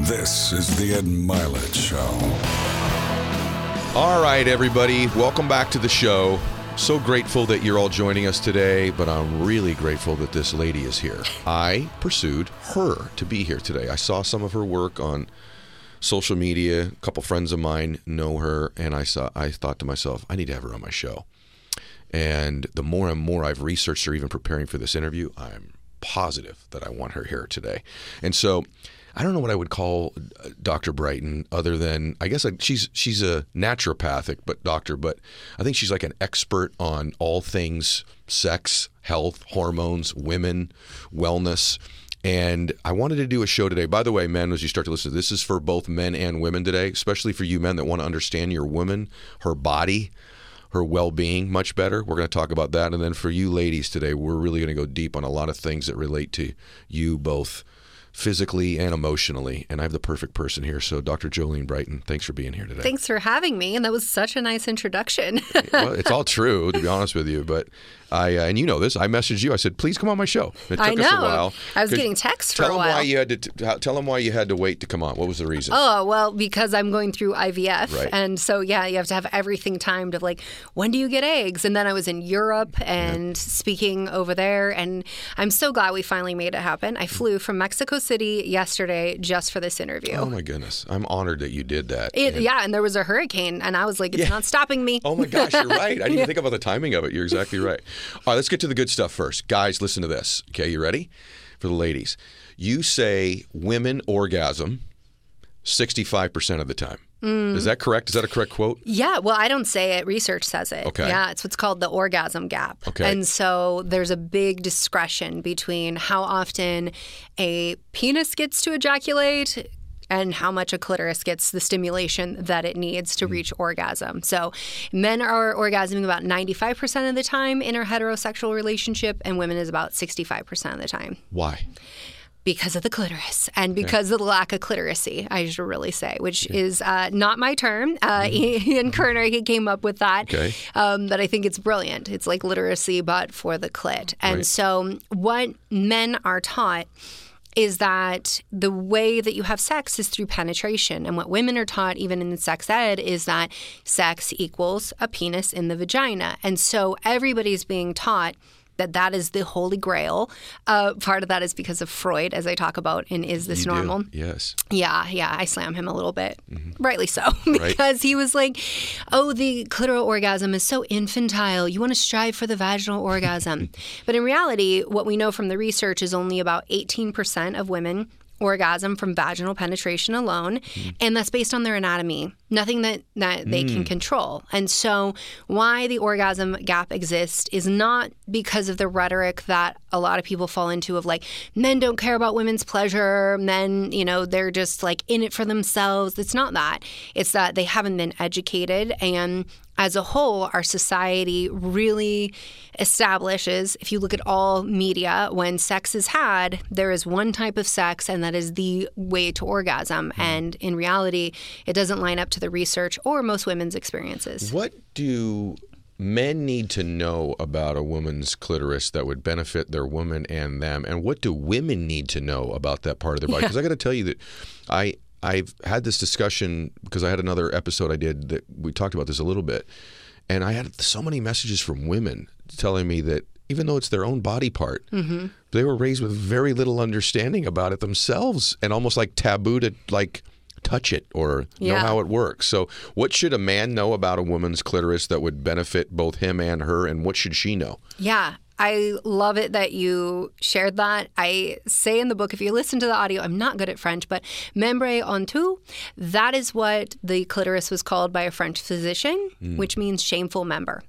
This is the Ed Mylett Show. All right, everybody, welcome back to the show. So grateful that you're all joining us today, but I'm really grateful that this lady is here. I pursued her to be here today. I saw some of her work on social media. A couple friends of mine know her, and I saw. I thought to myself, I need to have her on my show. And the more and more I've researched her, even preparing for this interview, I'm positive that I want her here today. And so I don't know what I would call uh, Dr. Brighten other than I guess she's she's a naturopathic but doctor, but I think she's like an expert on all things sex, health, hormones, women, wellness. And I wanted to do a show today. By the way, men, as you start to listen, this is for both men and women today, especially for you men that want to understand your woman, her body, her well-being much better. We're going to talk about that, and then for you ladies today, we're really going to go deep on a lot of things that relate to you both physically and emotionally. And I have the perfect person here. So, Dr. Jolene Brighten, thanks for being here today. Thanks for having me. And that was such a nice introduction. well, it's all true, to be honest with you. But I, uh, and you know this, I messaged you. I said, please come on my show. It took I know. us a while. I was getting texts for Tell a them while. why you had to. T- tell them why you had to wait to come on. What was the reason? Oh, well, because I'm going through IVF. Right. And so, yeah, you have to have everything timed of like, when do you get eggs? And then I was in Europe and speaking over there. And I'm so glad we finally made it happen. I flew from Mexico City yesterday just for this interview. Oh my goodness, I'm honored that you did that. It, And- yeah, and there was a hurricane, and I was like, it's not stopping me. Oh my gosh, you're right. I didn't even think about the timing of it. You're exactly right. All right, let's get to the good stuff first. Guys, listen to this. Okay, you ready? For the ladies. You say women orgasm 65% of the time. Mm. Is that correct? Is that a correct quote? Yeah, well, I don't say it. Research says it. Okay. Yeah, it's what's called the orgasm gap. Okay. And so there's a big discretion between how often a penis gets to ejaculate and how much a clitoris gets the stimulation that it needs Mm. to reach orgasm. So men are orgasming about 95% of the time in a heterosexual relationship, and women is about 65% of the time Why? because of the clitoris and because of the lack of clitoracy, I should really say, which is uh, not my term. Uh, Ian Kerner, he came up with that. Mm-hmm. Okay. Um, that I think it's brilliant. It's like literacy, but for the clit. And Right. so, what men are taught is that the way that you have sex is through penetration. And what women are taught, even in sex ed, is that sex equals a penis in the vagina. And so everybody's being taught that that is the holy grail. Uh, part of that is because of Freud, as I talk about in Is This You do. Normal? Yes. Yeah, yeah, I slam him a little bit. Mm-hmm. Rightly so, because he was like, oh, the clitoral orgasm is so infantile. You want to strive for the vaginal orgasm. but in reality, what we know from the research is only about 18% of women orgasm from vaginal penetration alone hmm. and that's based on their anatomy nothing that, that they can hmm. control. And so why the orgasm gap exists is not because of the rhetoric that a lot of people fall into of like men don't care about women's pleasure men you know they're just like in it for themselves. It's not that. It's that they haven't been educated and as a whole, our society really establishes, if you look at all media, when sex is had, there is one type of sex, and that is the way to orgasm. Hmm. And in reality, it doesn't line up to the research or most women's experiences. What do men need to know about a woman's clitoris that would benefit their woman and them? And what do women need to know about that part of their body? Because I got to tell you that I I've had this discussion because I had another episode I did that we talked about this a little bit, and I had so many messages from women telling me that even though it's their own body part, mm-hmm. they were raised with very little understanding about it themselves, and almost like taboo to like touch it or know how it works. So, what should a man know about a woman's clitoris that would benefit both him and her, and what should she know? Yeah. I love it that you shared that. I say in the book, if you listen to the audio, I'm not good at French, but membre honteux, that is what the clitoris was called by a French physician, hmm. which means shameful member.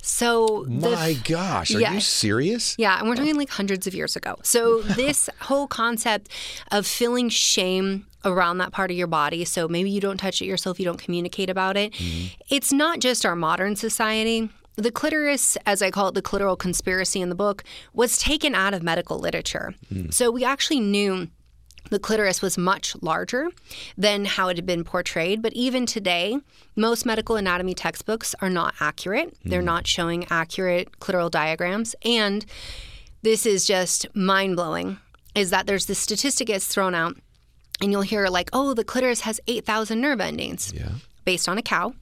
So My gosh, are you serious? Yeah, and we're talking like hundreds of years ago. So this whole concept of feeling shame around that part of your body, so maybe you don't touch it yourself, you don't communicate about it. Hmm. It's not just our modern society. The clitoris, as I call it, the clitoral conspiracy in the book, was taken out of medical literature. Hmm. So we actually knew the clitoris was much larger than how it had been portrayed. But even today, most medical anatomy textbooks are not accurate. They're hmm. not showing accurate clitoral diagrams. And this is just mind blowing is that there's this statistic gets thrown out and you'll hear like, oh, the clitoris has 8,000 nerve endings Yeah. based on a cow.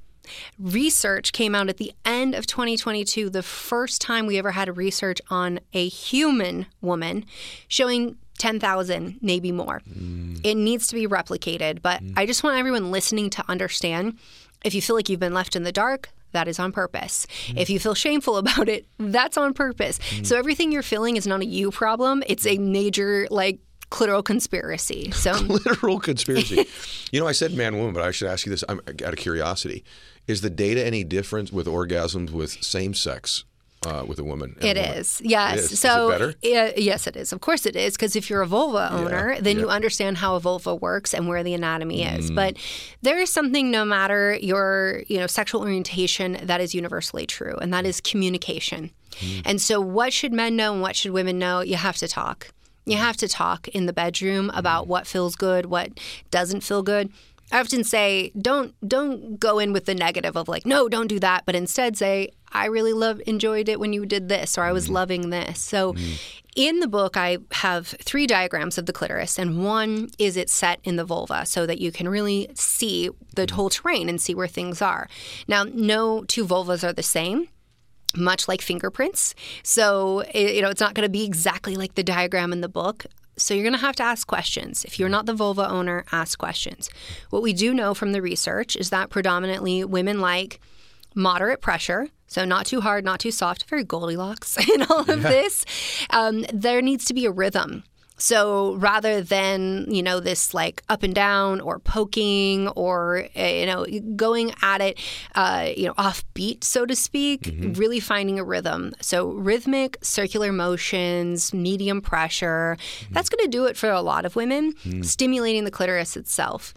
Research came out at the end of 2022, the first time we ever had a research on a human woman showing 10,000, maybe more. Mm. It needs to be replicated, but mm. I just want everyone listening to understand if you feel like you've been left in the dark, that is on purpose. Mm. If you feel shameful about it, that's on purpose. So everything you're feeling is not a you problem, it's a major, like, clitoral conspiracy. So Literal conspiracy. you know, I said man woman, but I should ask you this I'm out of curiosity. Is the data any different with orgasms with same sex uh, with a woman? It a woman? is, yes. It is. Is it So, better? uh, yes, it is. Of course, it is because if you're a vulva owner, then you understand how a vulva works and where the anatomy Mm. is. But there is something, no matter your you know sexual orientation, that is universally true, and that is communication. Mm. And so, what should men know and what should women know? You have to talk. You have to talk in the bedroom about what feels good, what doesn't feel good. I often say, don't don't go in with the negative of like, no, don't do that, but instead say, I really love enjoyed it when you did this, or I was mm-hmm. loving this. So, mm-hmm. in the book, I have three diagrams of the clitoris, and one is it set in the vulva, so that you can really see the mm-hmm. whole terrain and see where things are. Now, no two vulvas are the same much like fingerprints. So, you know, it's not going to be exactly like the diagram in the book. So, you're going to have to ask questions. If you're not the vulva owner, ask questions. What we do know from the research is that predominantly women like moderate pressure. So, not too hard, not too soft, very Goldilocks in all of this. Um, there needs to be a rhythm. So rather than, you know, this like up and down or poking or, uh, you know, going at it, uh, you know, off beat, so to speak, really finding a rhythm. So rhythmic, circular motions, medium pressure, that's going to do it for a lot of women, stimulating the clitoris itself.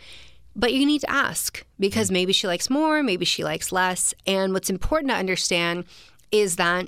But you need to ask because maybe she likes more, maybe she likes less. And what's important to understand is that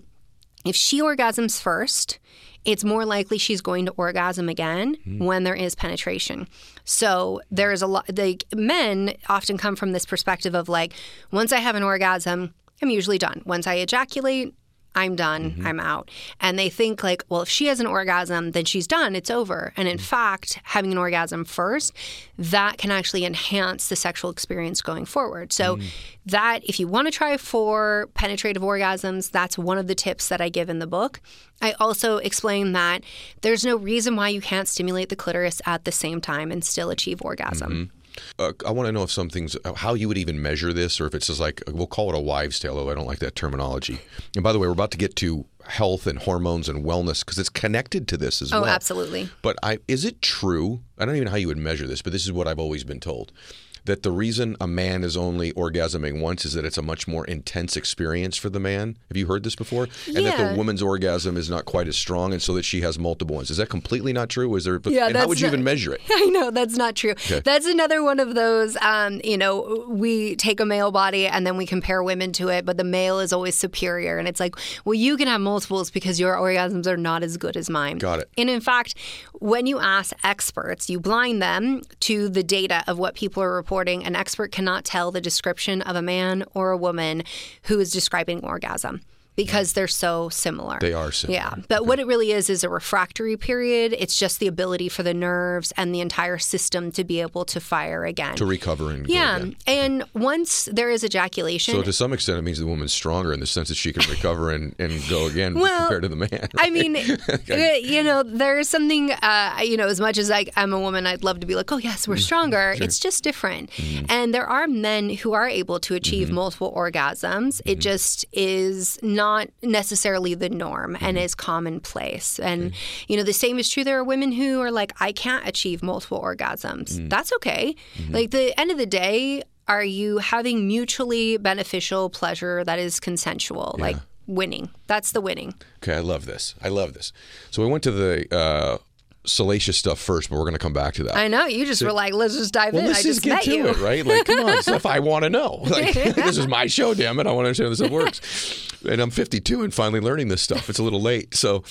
if she orgasms first, it's more likely she's going to orgasm again hmm. when there is penetration. So there is a lot. Like men often come from this perspective of like, once I have an orgasm, I'm usually done. Once I ejaculate, I'm done. Mm-hmm. I'm out. And they think like, well, if she has an orgasm, then she's done. It's over. And in mm-hmm. fact, having an orgasm first, that can actually enhance the sexual experience going forward. So mm. that if you want to try for penetrative orgasms, that's one of the tips that I give in the book. I also explain that there's no reason why you can't stimulate the clitoris at the same time and still achieve orgasm. Mm-hmm. Uh, I want to know if something's how you would even measure this, or if it's just like we'll call it a wives' tale. Though I don't like that terminology. And by the way, we're about to get to health and hormones and wellness because it's connected to this as Oh, well. Oh, absolutely. But I, is it true? I don't even know how you would measure this, but this is what I've always been told. That the reason a man is only orgasming once is that it's a much more intense experience for the man. Have you heard this before? And that the woman's orgasm is not quite as strong, and so that she has multiple ones. Is that completely not true? Is there? Yeah, and how would you not- even measure it? I know that's not true. Okay. That's another one of those. Um, you know, we take a male body and then we compare women to it, but the male is always superior, and it's like, well, you can have multiples because your orgasms are not as good as mine. Got it. And in fact, when you ask experts, you blind them to the data of what people are reporting. An expert cannot tell the description of a man or a woman who is describing orgasm. Because they're so similar. They are similar. Yeah. But what it really is is a refractory period. It's just the ability for the nerves and the entire system to be able to fire again. To recover and go yeah. again. And once there is ejaculation, So to some extent, it means the woman's stronger in the sense that she can recover and, and go again Well, compared to the man. I mean, you know, there's something, uh, you know, as much as I'm a woman, I'd love to be like, oh, yes, we're stronger. It's just different. Mm-hmm. And there are men who are able to achieve multiple orgasms. It Mm-hmm. just is not necessarily the norm Mm-hmm. and is commonplace. And, you know, the same is true. There are women who are like, I can't achieve multiple orgasms. Mm. That's okay. Mm-hmm. Like, the end of the day, are you having mutually beneficial pleasure that is consensual? Like, winning. That's the winning. Okay, I love this. I love this. So we went to the uh, salacious stuff first, but we're going to come back to that. I know. You just were like, let's just dive well, in. let's I just get to you. it, right? Like, come on, stuff I want to know. Like, this is my show, damn it. I want to understand how this stuff works. and I'm 52 and finally learning this stuff. It's a little late. So,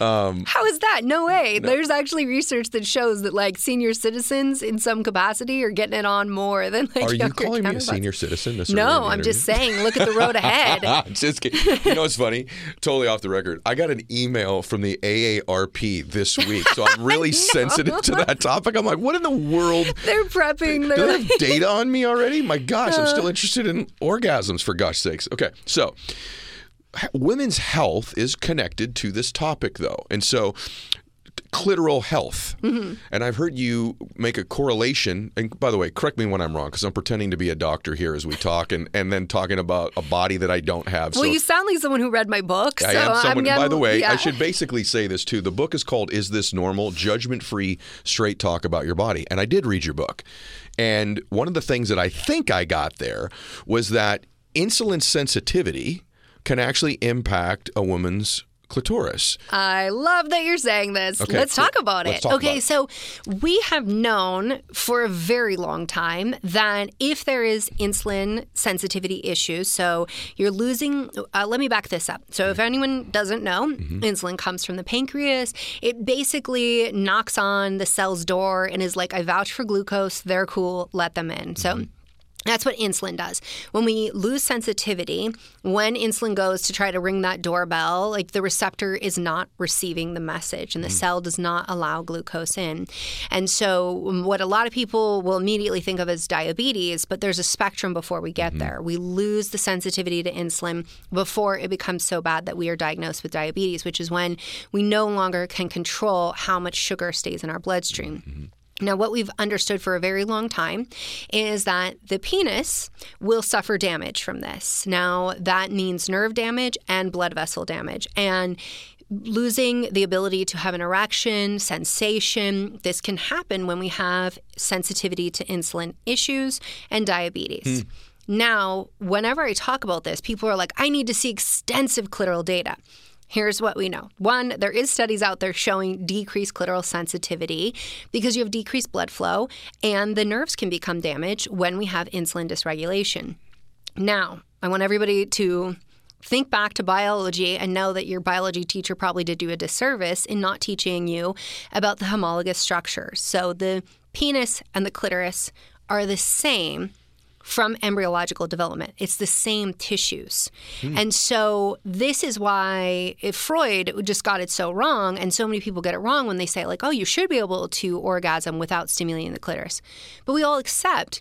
um, How is that? No way. There's actually research that shows that like senior citizens in some capacity are getting it on more than like are you calling me a senior citizen? No, I'm just saying. Look at the road ahead. just kidding. You know what's funny? Totally off the record. I got an email from the AARP this week, so I'm really sensitive to that topic. I'm like, what in the world? They're prepping. Do They're they like, have data on me already? My gosh, I'm still uh. interested in orgasms for gosh sakes. Okay, so women's health is connected to this topic though. And so clitoral health. And I've heard you make a correlation. And by the way, correct me when I'm wrong because I'm pretending to be a doctor here as we talk and, and then talking about a body that I don't have. well, so you sound like someone who read my book. I so am someone. I'm, by the way, yeah. I should basically say this too. The book is called "Is This Normal?" Judgment-free, straight talk about your body. And I did read your book, and one of the things that I think I got there was that insulin sensitivity can actually impact a woman's clitoris. I love that you're saying this. Okay, Let's talk about it. talk okay, about so we have known for a very long time that if there is insulin sensitivity issues, so you're losing, uh, let me back this up. So if anyone doesn't know, Mm-hmm. insulin comes from the pancreas. It basically knocks on the cell's door and is like, I vouch for glucose, they're cool, let them in. So Mm-hmm. That's what insulin does. When we lose sensitivity, when insulin goes to try to ring that doorbell, like the receptor is not receiving the message and the mm. cell does not allow glucose in. And so, um, what a lot of people will immediately think of as diabetes, but there's a spectrum before we get mm-hmm. there. We lose the sensitivity to insulin before it becomes so bad that we are diagnosed with diabetes, which is when we no longer can control how much sugar stays in our bloodstream. Mm-hmm. Now, what we've understood for a very long time is that the penis will suffer damage from this. Now, that means nerve damage and blood vessel damage. And losing the ability to have an erection, sensation, this can happen when we have sensitivity to insulin issues and diabetes. Hmm. Now, whenever I talk about this, people are like, I need to see extensive clitoral data. Here's what we know. One, there is studies out there showing decreased clitoral sensitivity because you have decreased blood flow and the nerves can become damaged when we have insulin dysregulation. Now, I want everybody to think back to biology and know that your biology teacher probably did you a disservice in not teaching you about the homologous structures. So the penis and the clitoris are the same from embryological development. It's the same tissues. Hmm. And so this is why if Freud just got it so wrong, and so many people get it wrong when they say, like, oh, you should be able to orgasm without stimulating the clitoris. But we all accept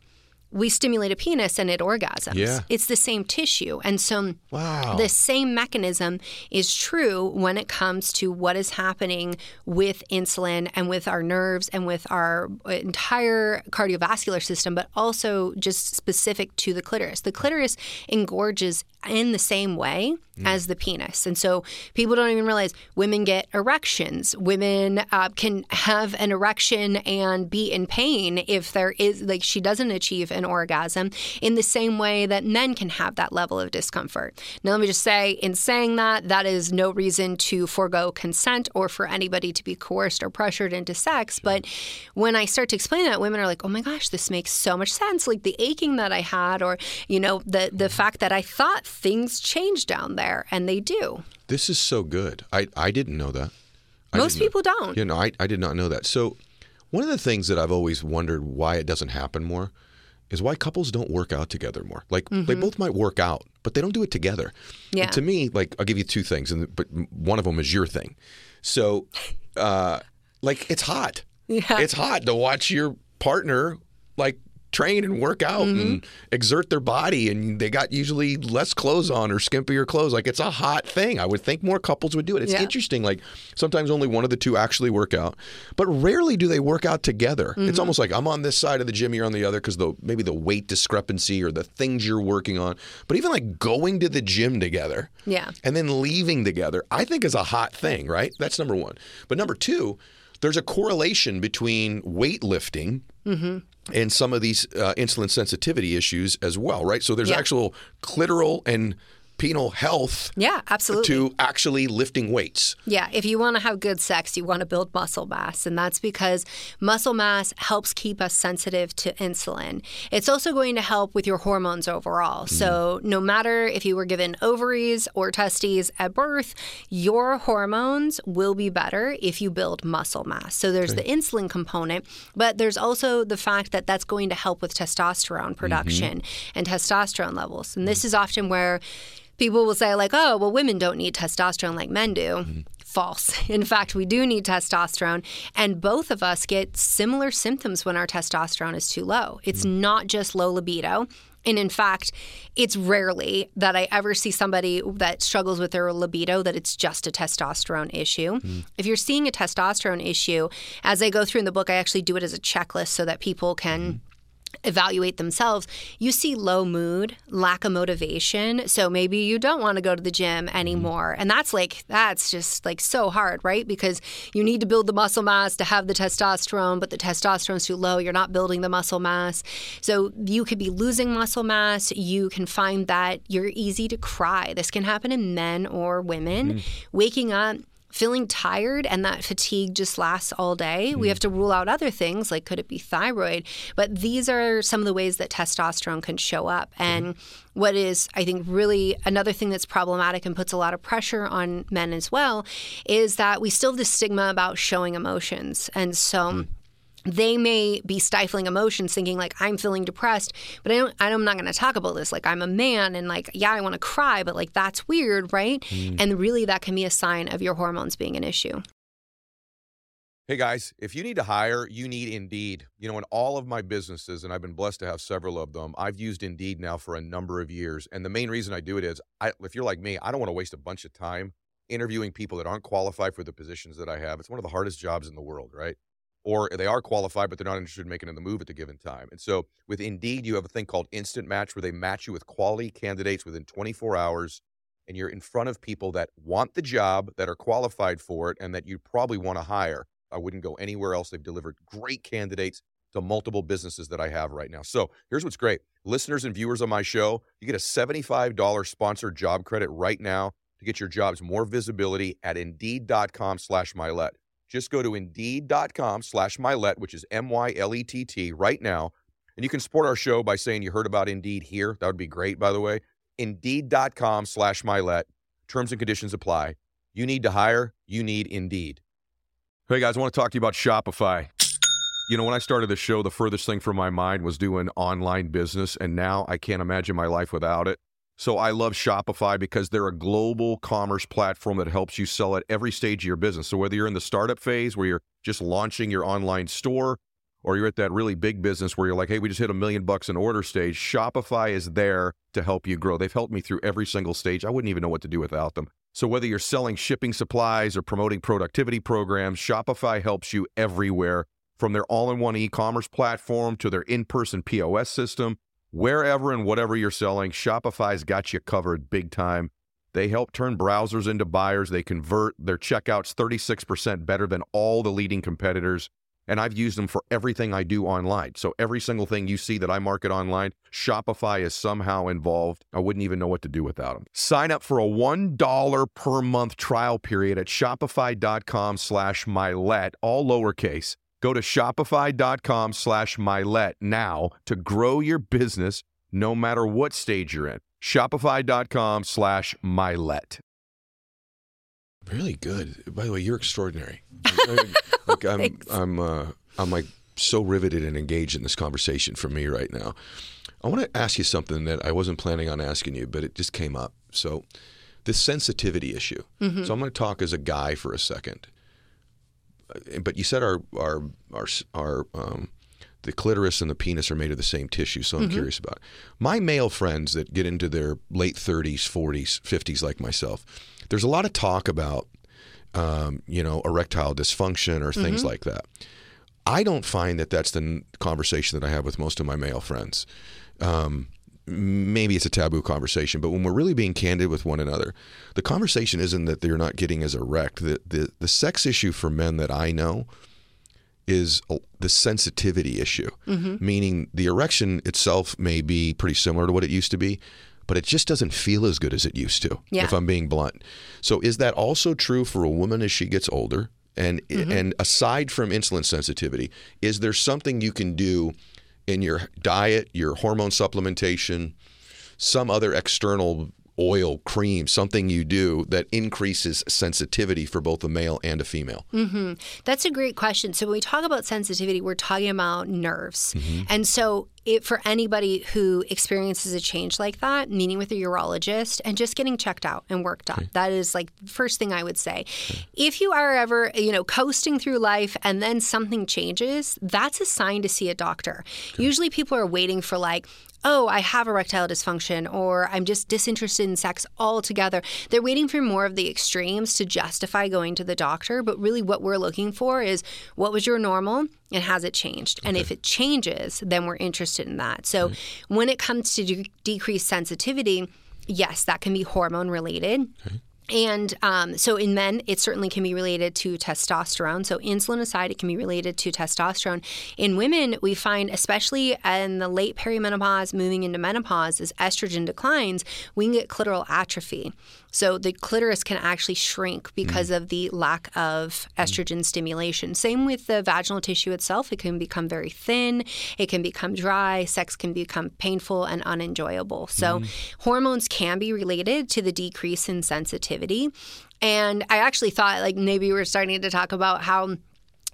we stimulate a penis and it orgasms. Yeah. It's the same tissue. And so Wow. the same mechanism is true when it comes to what is happening with insulin and with our nerves and with our entire cardiovascular system, but also just specific to the clitoris. The clitoris engorges in the same way as the penis. And so people don't even realize women get erections. Women uh, can have an erection and be in pain if there is, like, she doesn't achieve an orgasm in the same way that men can have that level of discomfort. Now, let me just say, in saying that, that is no reason to forego consent or for anybody to be coerced or pressured into sex. But when I start to explain that, women are like, oh my gosh, this makes so much sense. Like the aching that I had, or, you know, the, the fact that I thought things change down there, and they do. This is so good. I, I didn't know that. I Most didn't know- people don't. You know, I, I did not know that. So, one of the things that I've always wondered why it doesn't happen more is why couples don't work out together more. Like they both might work out, but they don't do it together. Mm-hmm. Yeah. And to me, like I'll give you two things, and but one of them is your thing. So, uh, like it's hot. Yeah. It's hot to watch your partner like train and work out Mm-hmm. and exert their body and they got usually less clothes on or skimpier clothes like it's a hot thing i would think more couples would do it it's Yeah. interesting like sometimes only one of the two actually work out but rarely do they work out together it's Mm-hmm. almost like i'm on this side of the gym you're on the other because the maybe the weight discrepancy or the things you're working on but even like going to the gym together Yeah. and then leaving together, I think is a hot thing, right? That's number one. But number two, there's a correlation between weightlifting and some of these uh, insulin sensitivity issues as well, right? So there's Yeah. actual clitoral and penal health Yeah, absolutely. to actually lifting weights. Yeah, if you want to have good sex, you want to build muscle mass. And that's because muscle mass helps keep us sensitive to insulin. It's also going to help with your hormones overall. Mm-hmm. So, no matter if you were given ovaries or testes at birth, your hormones will be better if you build muscle mass. So, there's the insulin component, but there's also the fact that that's going to help with testosterone mm-hmm. production and testosterone levels. And this mm. is often where people will say like oh well women don't need testosterone like men do. Mm-hmm. False. In fact we do need testosterone and both of us get similar symptoms when our testosterone is too low. It's mm. not just low libido and in fact, it's rarely that I ever see somebody that struggles with their libido that it's just a testosterone issue. Mm. If you're seeing a testosterone issue, as I go through in the book, I actually do it as a checklist so that people can mm-hmm. Evaluate themselves, you see low mood, lack of motivation. So maybe you don't want to go to the gym mm-hmm. anymore. And that's like, that's just like so hard, right? Because you need to build the muscle mass to have the testosterone, but the testosterone's too low. You're not building the muscle mass. So you could be losing muscle mass. You can find that you're easy to cry. This can happen in men or women. Mm-hmm. Waking up, feeling tired and that fatigue just lasts all day. We hmm. have to rule out other things like could it be thyroid? But these are some of the ways that testosterone can show up. Mm-hmm. And what is, I think, really another thing that's problematic and puts a lot of pressure on men as well is that we still have this stigma about showing emotions. And so, hmm. They may be stifling emotions thinking like i'm feeling depressed but i don't i'm not going to talk about this like i'm a man and like yeah i want to cry but like that's weird right mm. and really that can be a sign of your hormones being an issue Hey guys, if you need to hire, you need Indeed. You know, in all of my businesses, and I've been blessed to have several of them, I've used Indeed now for a number of years. And the main reason I do it is, I, if you're like me, I don't want to waste a bunch of time interviewing people that aren't qualified for the positions that I have. It's one of the hardest jobs in the world, right? Or they are qualified, but they're not interested in making the move at the given time. And so with Indeed, you have a thing called Instant Match where they match you with quality candidates within 24 hours. And you're in front of people that want the job, that are qualified for it, and that you probably want to hire. I wouldn't go anywhere else. They've delivered great candidates to multiple businesses that I have right now. So here's what's great. Listeners and viewers on my show, you get a $75 sponsored job credit right now to get your jobs more visibility at indeed.com slash Mylett. Just go to indeed.com slash Mylett, which is M-Y-L-E-T-T right now. And you can support our show by saying you heard about Indeed here. That would be great, by the way. Indeed.com slash Mylett. Terms and conditions apply. You need to hire. You need Indeed. Hey guys, I want to talk to you about Shopify. You know, when I started the show, the furthest thing from my mind was doing online business, and now I can't imagine my life without it. So I love Shopify because they're a global commerce platform that helps you sell at every stage of your business. So whether you're in the startup phase where you're just launching your online store, or you're at that really big business where you're like, hey, we just hit a million bucks in order stage, Shopify is there to help you grow. They've helped me through every single stage. I wouldn't even know what to do without them. So whether you're selling shipping supplies or promoting productivity programs, Shopify helps you everywhere from their all-in-one e-commerce platform to their in-person POS system, wherever and whatever you're selling, Shopify's got you covered big time. They help turn browsers into buyers. They convert their checkouts 36% better than all the leading competitors. And I've used them for everything I do online. So every single thing you see that I market online, Shopify is somehow involved. I wouldn't even know what to do without them. Sign up for a $1 per month trial period at shopify.com slash mylett, all lowercase. Go to shopify.com slash mylett now to grow your business no matter what stage you're in. Shopify.com slash mylett. Really good. By the way, you're extraordinary. like I'm, Thanks. I'm, uh, I'm like so riveted and engaged in this conversation for me right now. I want to ask you something that I wasn't planning on asking you, but it just came up. So, this sensitivity issue. So, I'm going to talk as a guy for a second. But you said our our our our um, the clitoris and the penis are made of the same tissue, so I'm curious about it. My male friends that get into their late 30s, 40s, 50s, like myself, there's a lot of talk about, um, you know, erectile dysfunction or things like that. I don't find that that's the conversation that I have with most of my male friends. Um, maybe it's a taboo conversation, but when we're really being candid with one another, the conversation isn't that they're not getting as erect. The, the, the sex issue for men that I know is the sensitivity issue, meaning the erection itself may be pretty similar to what it used to be, but it just doesn't feel as good as it used to. Yeah. If I'm being blunt. So is that also true for a woman as she gets older? And Mm-hmm. and aside from insulin sensitivity, is there something you can do in your diet, your hormone supplementation, some other external oil, cream, something you do that increases sensitivity for both a male and a female? Mm-hmm. That's a great question. So when we talk about sensitivity, we're talking about nerves. Mm-hmm. And so it, for anybody who experiences a change like that, meeting with a urologist and just getting checked out and worked on, that is like the first thing I would say. If you are ever, you know, coasting through life and then something changes, that's a sign to see a doctor. Usually people are waiting for like, oh, I have erectile dysfunction or I'm just disinterested in sex altogether. They're waiting for more of the extremes to justify going to the doctor. But really, what we're looking for is what was your normal and has it changed? And if it changes, then we're interested in that. So mm-hmm. when it comes to de- decreased sensitivity, yes, that can be hormone related. And um, so in men, it certainly can be related to testosterone. So insulin aside, it can be related to testosterone. In women, we find, especially in the late perimenopause, moving into menopause, as estrogen declines, we can get clitoral atrophy. So the clitoris can actually shrink because mm. of the lack of mm. estrogen stimulation. Same with the vaginal tissue itself. It can become very thin, it can become dry, sex can become painful and unenjoyable. So mm. hormones can be related to the decrease in sensitivity. And I actually thought like maybe we were starting to talk about how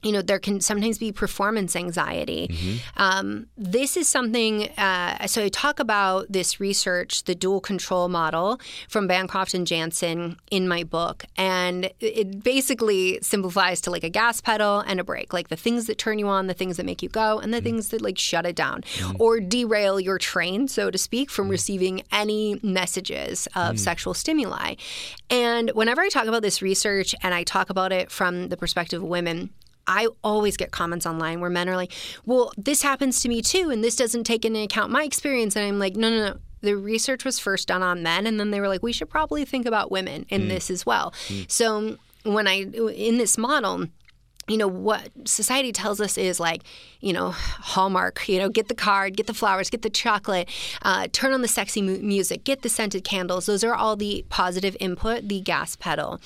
you know there can sometimes be performance anxiety. Mm-hmm. Um, this is something uh, so i talk about this research the dual control model from Bancroft and Janssen in my book. And it basically simplifies to like a gas pedal and a brake like the things that turn you on the things that make you go and the mm-hmm. things that like shut it down mm-hmm. or derail your train so to speak from receiving any messages of mm. sexual stimuli. And whenever i talk about this research and i talk about it from the perspective of women I always get comments online where men are like, well, this happens to me too, and this doesn't take into account my experience. And I'm like, no, no, no. The research was first done on men, and then they were like, we should probably think about women in this as well. So when I, in this model, you know what society tells us is like you know hallmark you know get the card get the flowers get the chocolate uh, turn on the sexy mu- music get the scented candles those are all the positive input the gas pedal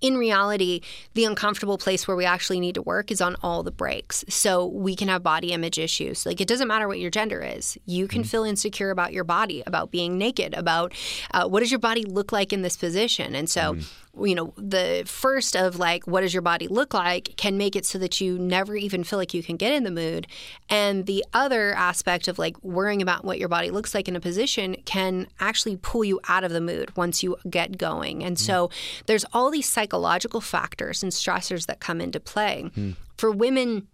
in reality, the uncomfortable place where we actually need to work is on all the brakes. So we can have body image issues. Like it doesn't matter what your gender is. You can feel insecure about your body, about being naked, about uh, what does your body look like in this position. And so, you know, the first of like, what does your body look like can make it so that you never even feel like you can get in the mood. And the other aspect of like worrying about what your body looks like in a position can actually pull you out of the mood once you get going. And mm. so there's all these psychological factors and stressors that come into play. Mm. For women,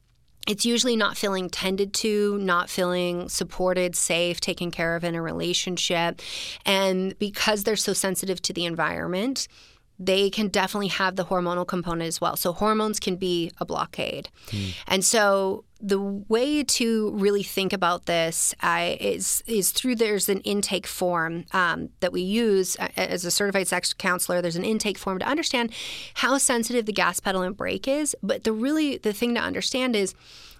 it's usually not feeling tended to, not feeling supported, safe, taken care of in a relationship. And because they're so sensitive to the environment, they can definitely have the hormonal component as well. So hormones can be a blockade. And so the way to really think about this uh, is is through there's an intake form um, that we use uh, as a certified sex counselor. There's an intake form to understand how sensitive the gas pedal and brake is. But the really the thing to understand is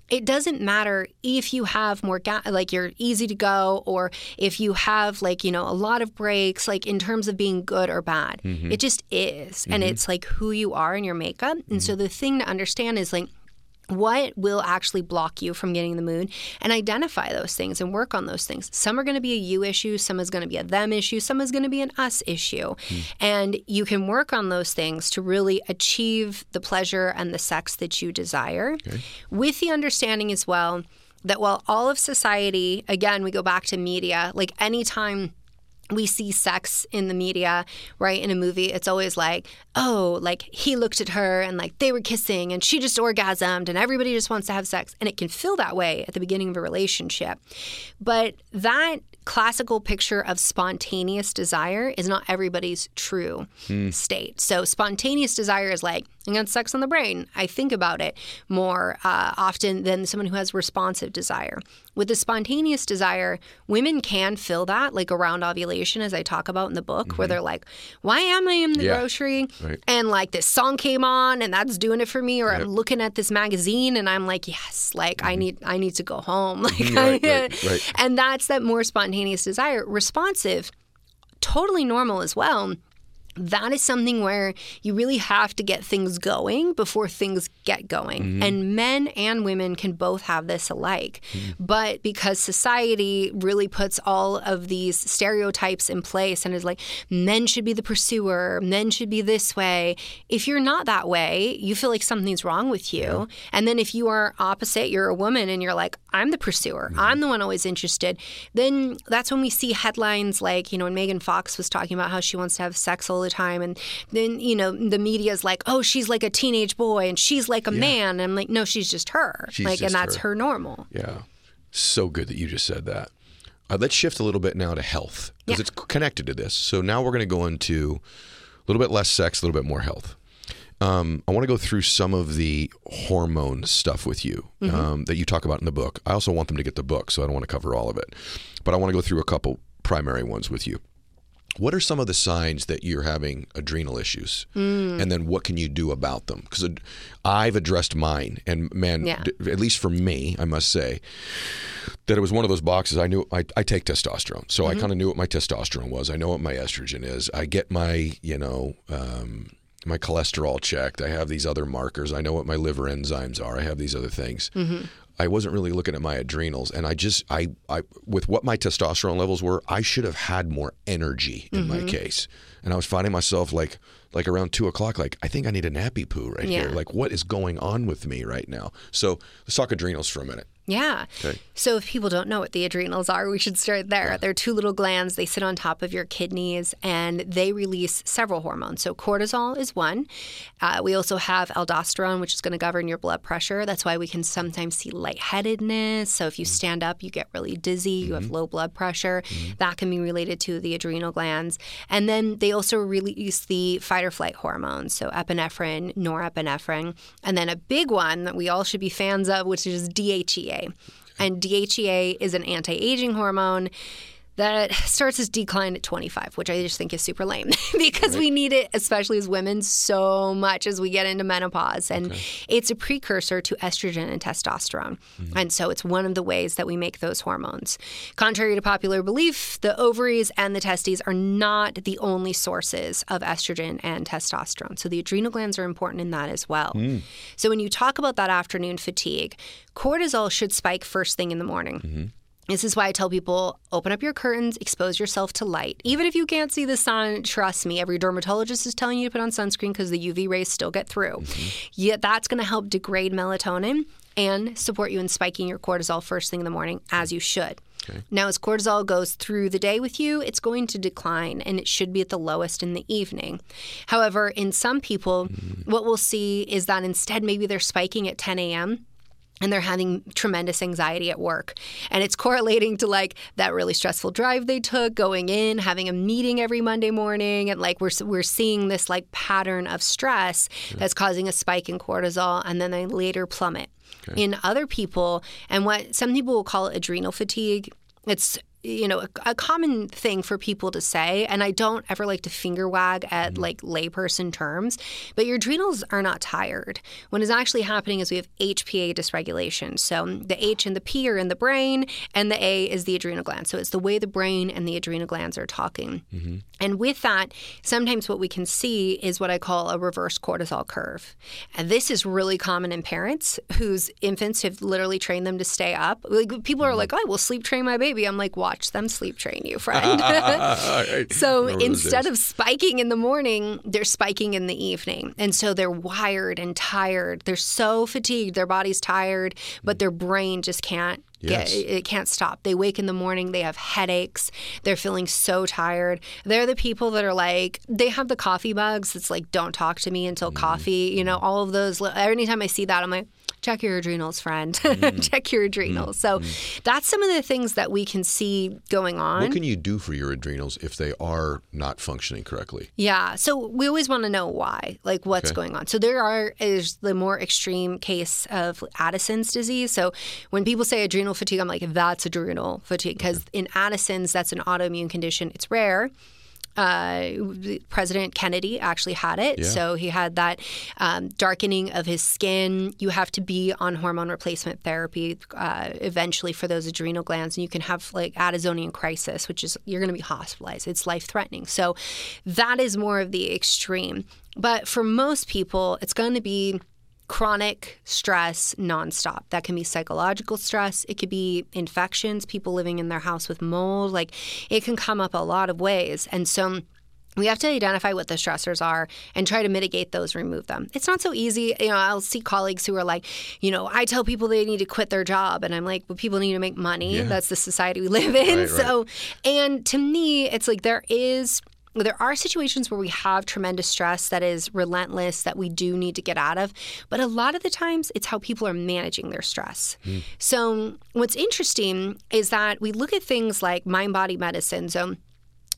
it doesn't matter if you have more ga- like you're easy to go or if you have like you know a lot of brakes like in terms of being good or bad. Mm-hmm. It just is and mm-hmm. it's like who you are in your makeup. And so mm-hmm. the thing to understand is like what will actually block you from getting the mood and identify those things and work on those things. Some are going to be a you issue, some is going to be a them issue, some is going to be an us issue. Hmm. And you can work on those things to really achieve the pleasure and the sex that you desire with the understanding as well that while all of society, again, we go back to media, like anytime we see sex in the media, right? In a movie, it's always like, oh, like he looked at her and like they were kissing and she just orgasmed and everybody just wants to have sex. And it can feel that way at the beginning of a relationship. But that classical picture of spontaneous desire is not everybody's true hmm. state. So spontaneous desire is like, I got sex on the brain. I think about it more uh, often than someone who has responsive desire. With the spontaneous desire, women can feel that, like around ovulation, as I talk about in the book, where mm-hmm. they're like, "Why am I in the Yeah. grocery?" Right. And like this song came on, and that's doing it for me. Or I'm looking at this magazine, and I'm like, "Yes, like I mm-hmm. need, I need to go home." Mm-hmm. Like, Right, right, right. and that's that more spontaneous desire. Responsive totally normal as well that is something where you really have to get things going before things get going. Mm-hmm. And men and women can both have this alike. Mm-hmm. But because society really puts all of these stereotypes in place and is like, men should be the pursuer, men should be this way. If you're not that way, you feel like something's wrong with you. Yeah. And then if you are opposite, you're a woman and you're like, I'm the pursuer, mm-hmm. I'm the one always interested, then that's when we see headlines like, you know, when Megan Fox was talking about how she wants to have sex all the time. And then, you know, the media's like, oh, she's like a teenage boy and she's like a yeah. man. And I'm like, no, she's just her. She's like, just and that's her. her normal. Yeah. So good that you just said that. Uh, let's shift a little bit now to health because Yeah. it's connected to this. So now we're going to go into a little bit less sex, a little bit more health. Um, I want to go through some of the hormone stuff with you um, that you talk about in the book. I also want them to get the book, so I don't want to cover all of it. But I want to go through a couple primary ones with you. What are some of the signs that you're having adrenal issues? Hmm. And then what can you do about them? Because I've addressed mine, and man, Yeah. d- at least for me, I must say that it was one of those boxes. I knew I, I take testosterone, so I mm-hmm. kind of knew what my testosterone was. I know what my estrogen is. I get my you know um, my cholesterol checked. I have these other markers. I know what my liver enzymes are. I have these other things. Mm-hmm. I wasn't really looking at my adrenals, and I just I I with what my testosterone levels were, I should have had more energy in my mm-hmm. case, and I was finding myself like like around two o'clock, like I think I need a nappy poo right here. Like what is going on with me right now? So let's talk adrenals for a minute. Yeah. Okay. So if people don't know what the adrenals are, we should start there. They're two little glands. They sit on top of your kidneys and they release several hormones. So cortisol is one. Uh, we also have aldosterone, which is going to govern your blood pressure. That's why we can sometimes see lightheadedness. So if you mm-hmm. stand up, you get really dizzy, you have mm-hmm. low blood pressure. Mm-hmm. That can be related to the adrenal glands. And then they also release the fight or flight hormones. So epinephrine, norepinephrine. And then a big one that we all should be fans of, which is DHEA. And DHEA is an anti aging hormone that starts its decline at 25, which I just think is super lame because we need it, especially as women, so much as we get into menopause. And it's a precursor to estrogen and testosterone. Mm-hmm. And so it's one of the ways that we make those hormones. Contrary to popular belief, the ovaries and the testes are not the only sources of estrogen and testosterone. So the adrenal glands are important in that as well. Hmm. So when you talk about that afternoon fatigue, cortisol should spike first thing in the morning. Mm-hmm. This is why I tell people open up your curtains, expose yourself to light. Even if you can't see the sun, trust me, every dermatologist is telling you to put on sunscreen because the UV rays still get through. Mm-hmm. Yet that's going to help degrade melatonin and support you in spiking your cortisol first thing in the morning, as you should. Now, as cortisol goes through the day with you, it's going to decline and it should be at the lowest in the evening. However, in some people, mm. what we'll see is that instead maybe they're spiking at 10 a.m and they're having tremendous anxiety at work. And it's correlating to like that really stressful drive they took going in, having a meeting every Monday morning. And like we're, we're seeing this like pattern of stress that's causing a spike in cortisol and then they later plummet. In other people, and what some people will call adrenal fatigue, it's you know a, a common thing for people to say and i don't ever like to finger wag at mm-hmm. like layperson terms but your adrenals are not tired. What is actually happening is we have hpa dysregulation. So um, the h and the p are in the brain and the a is the adrenal gland so it's the way the brain and the adrenal glands are talking mm-hmm. And with that sometimes what we can see is what i call a reverse cortisol curve. And this is really common in parents whose infants have literally trained them to stay up. Like people are mm-hmm. like oh, i will sleep train my baby. I'm like watch them sleep train you friend. So instead of spiking in the morning they're spiking in the evening. And so they're wired and tired. They're so fatigued. Their body's tired but mm. their brain just can't Yes. get it can't stop. They wake in the morning they have headaches they're feeling so tired. They're the people that are like they have the coffee bugs it's like don't talk to me until mm-hmm. coffee you know mm-hmm. all of those anytime i see that i'm like check your adrenals friend mm-hmm. check your adrenals so mm-hmm. that's some of the things that we can see going on What can you do for your adrenals if they are not functioning correctly? Yeah. So we always want to know why, like what's Okay. going on. So there are is the more extreme case of Addison's disease. So when people say adrenal fatigue, I'm like, that's adrenal fatigue because in Addison's, that's an autoimmune condition. It's rare. Uh, President Kennedy actually had it. Yeah. So he had that um, darkening of his skin. You have to be on hormone replacement therapy uh, eventually for those adrenal glands, and you can have like Addisonian crisis, which is you're going to be hospitalized. It's life threatening. So that is more of the extreme. But for most people, it's going to be chronic stress nonstop. That can be psychological stress. It could be infections, people living in their house with mold. Like it can come up a lot of ways. And so we have to identify what the stressors are and try to mitigate those, remove them. It's not so easy. You know, I'll see colleagues who are like, you know, I tell people they need to quit their job, and I'm like, well, people need to make money. Yeah. That's the society we live in. Right, right. so, and to me, it's like there is. There are situations where we have tremendous stress that is relentless that we do need to get out of, but a lot of the times it's how people are managing their stress. So, what's interesting is that we look at things like mind body medicine. So,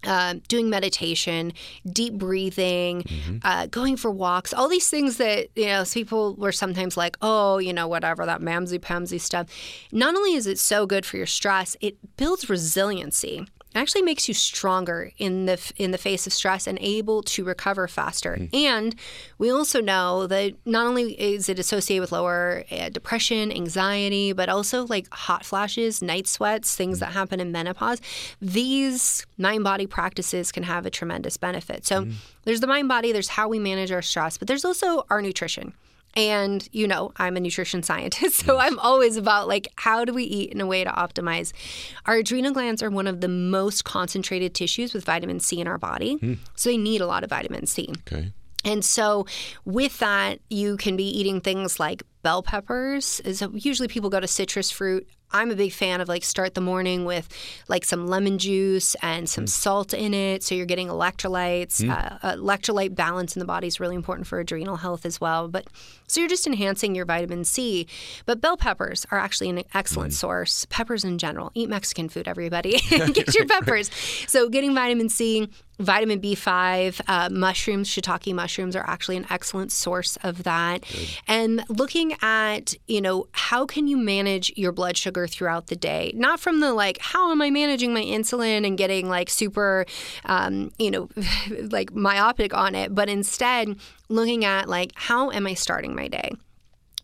uh, doing meditation, deep breathing, uh, going for walks, all these things that, you know, people were sometimes like, oh, you know, whatever, that mamsy pamsy stuff. Not only is it so good for your stress, it builds resiliency. It actually makes you stronger in the in the face of stress and able to recover faster. Mm-hmm. And we also know that not only is it associated with lower uh, depression, anxiety, but also like hot flashes, night sweats, things mm-hmm. that happen in menopause. These mind body practices can have a tremendous benefit. So mm-hmm. there's the mind body, there's how we manage our stress, but there's also our nutrition. And you know, I'm a nutrition scientist, so I'm always about like how do we eat in a way to optimize. Our adrenal glands are one of the most concentrated tissues with vitamin C in our body. Hmm. So they need a lot of vitamin C. Okay. And so, with that, you can be eating things like bell peppers. So usually, people go to citrus fruit. I'm a big fan of like start the morning with like some lemon juice and some salt in it, so you're getting electrolytes. Uh, electrolyte balance in the body is really important for adrenal health as well. But so you're just enhancing your vitamin C. But bell peppers are actually an excellent source. Peppers in general. Eat Mexican food, everybody. Get your peppers. So getting vitamin C, vitamin B5, uh, mushrooms, shiitake mushrooms are actually an excellent source of that. And looking at, you know, how can you manage your blood sugar throughout the day? Not from the like, how am I managing my insulin and getting like super, um, you know, like myopic on it, but instead looking at like, how am I starting my day?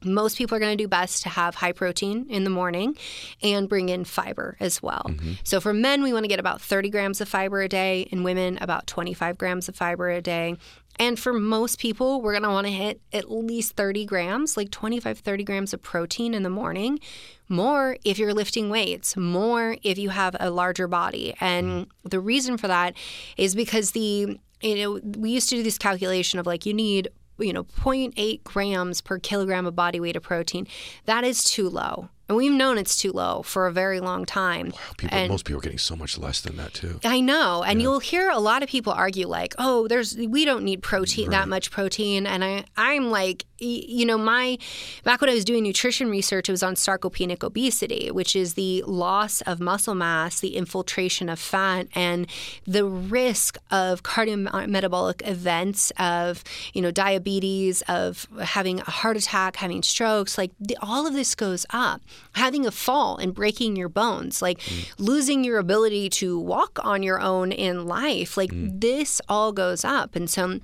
most people are going to do best to have high protein in the morning and bring in fiber as well. So for men, we want to get about 30 grams of fiber a day, and women, about 25 grams of fiber a day. And for most people, we're going to want to hit at least 30 grams, like 25, 30 grams of protein in the morning. More if you're lifting weights, more if you have a larger body. And mm-hmm. the reason for that is because the, you know, we used to do this calculation of like you need you know 0.8 grams per kilogram of body weight of protein that is too low and we've known it's too low for a very long time. People, And- most people are getting so much less than that too. I know, and you'll hear a lot of people argue like, "Oh, there's we don't need protein that much protein," and I I'm like, you know, my back when I was doing nutrition research, it was on sarcopenic obesity, which is the loss of muscle mass, the infiltration of fat, and the risk of cardiometabolic events of you know diabetes, of having a heart attack, having strokes, like the, all of this goes up. Having a fall and breaking your bones, like losing your ability to walk on your own in life, like this all goes up. And so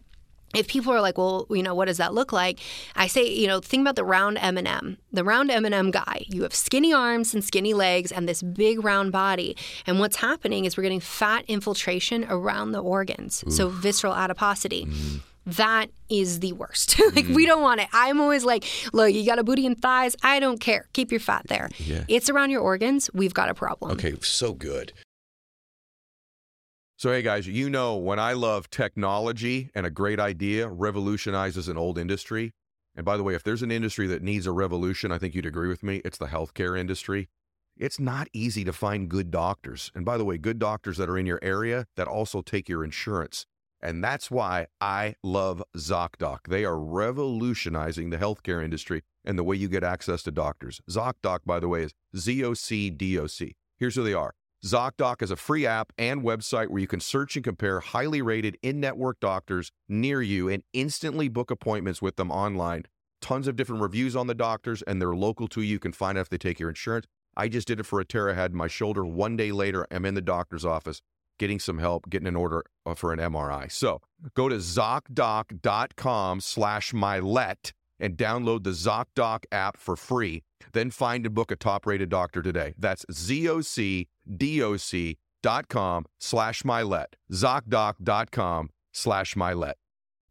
if people are like, well, you know, what does that look like? I say, you know, think about the round M&M. The round M&M guy. You have skinny arms and skinny legs and this big round body. And what's happening is we're getting fat infiltration around the organs. So visceral adiposity. That is the worst. like we mm-hmm. don't want it. I'm always like, look, you got a booty and thighs. I don't care. Keep your fat there. Yeah. It's around your organs. We've got a problem. Okay, so good. So, hey guys, you know when I love technology and a great idea revolutionizes an old industry. And by the way, if there's an industry that needs a revolution, I think you'd agree with me, it's the healthcare industry. It's not easy to find good doctors. And by the way, good doctors that are in your area that also take your insurance. And that's why I love ZocDoc. They are revolutionizing the healthcare industry and the way you get access to doctors. ZocDoc, by the way, is Z O C D O C. Here's who they are. ZocDoc is a free app and website where you can search and compare highly rated in network doctors near you and instantly book appointments with them online. Tons of different reviews on the doctors, and they're local to you. You can find out if they take your insurance. I just did it for a tear I had in my shoulder. One day later, I'm in the doctor's office. Getting some help, getting an order uh, for an MRI. So go to ZocDoc.com slash mylett and download the ZocDoc app for free. Then find and book a top rated doctor today. That's ZocDoc.com slash Mylett. ZocDoc.com slash Mylett.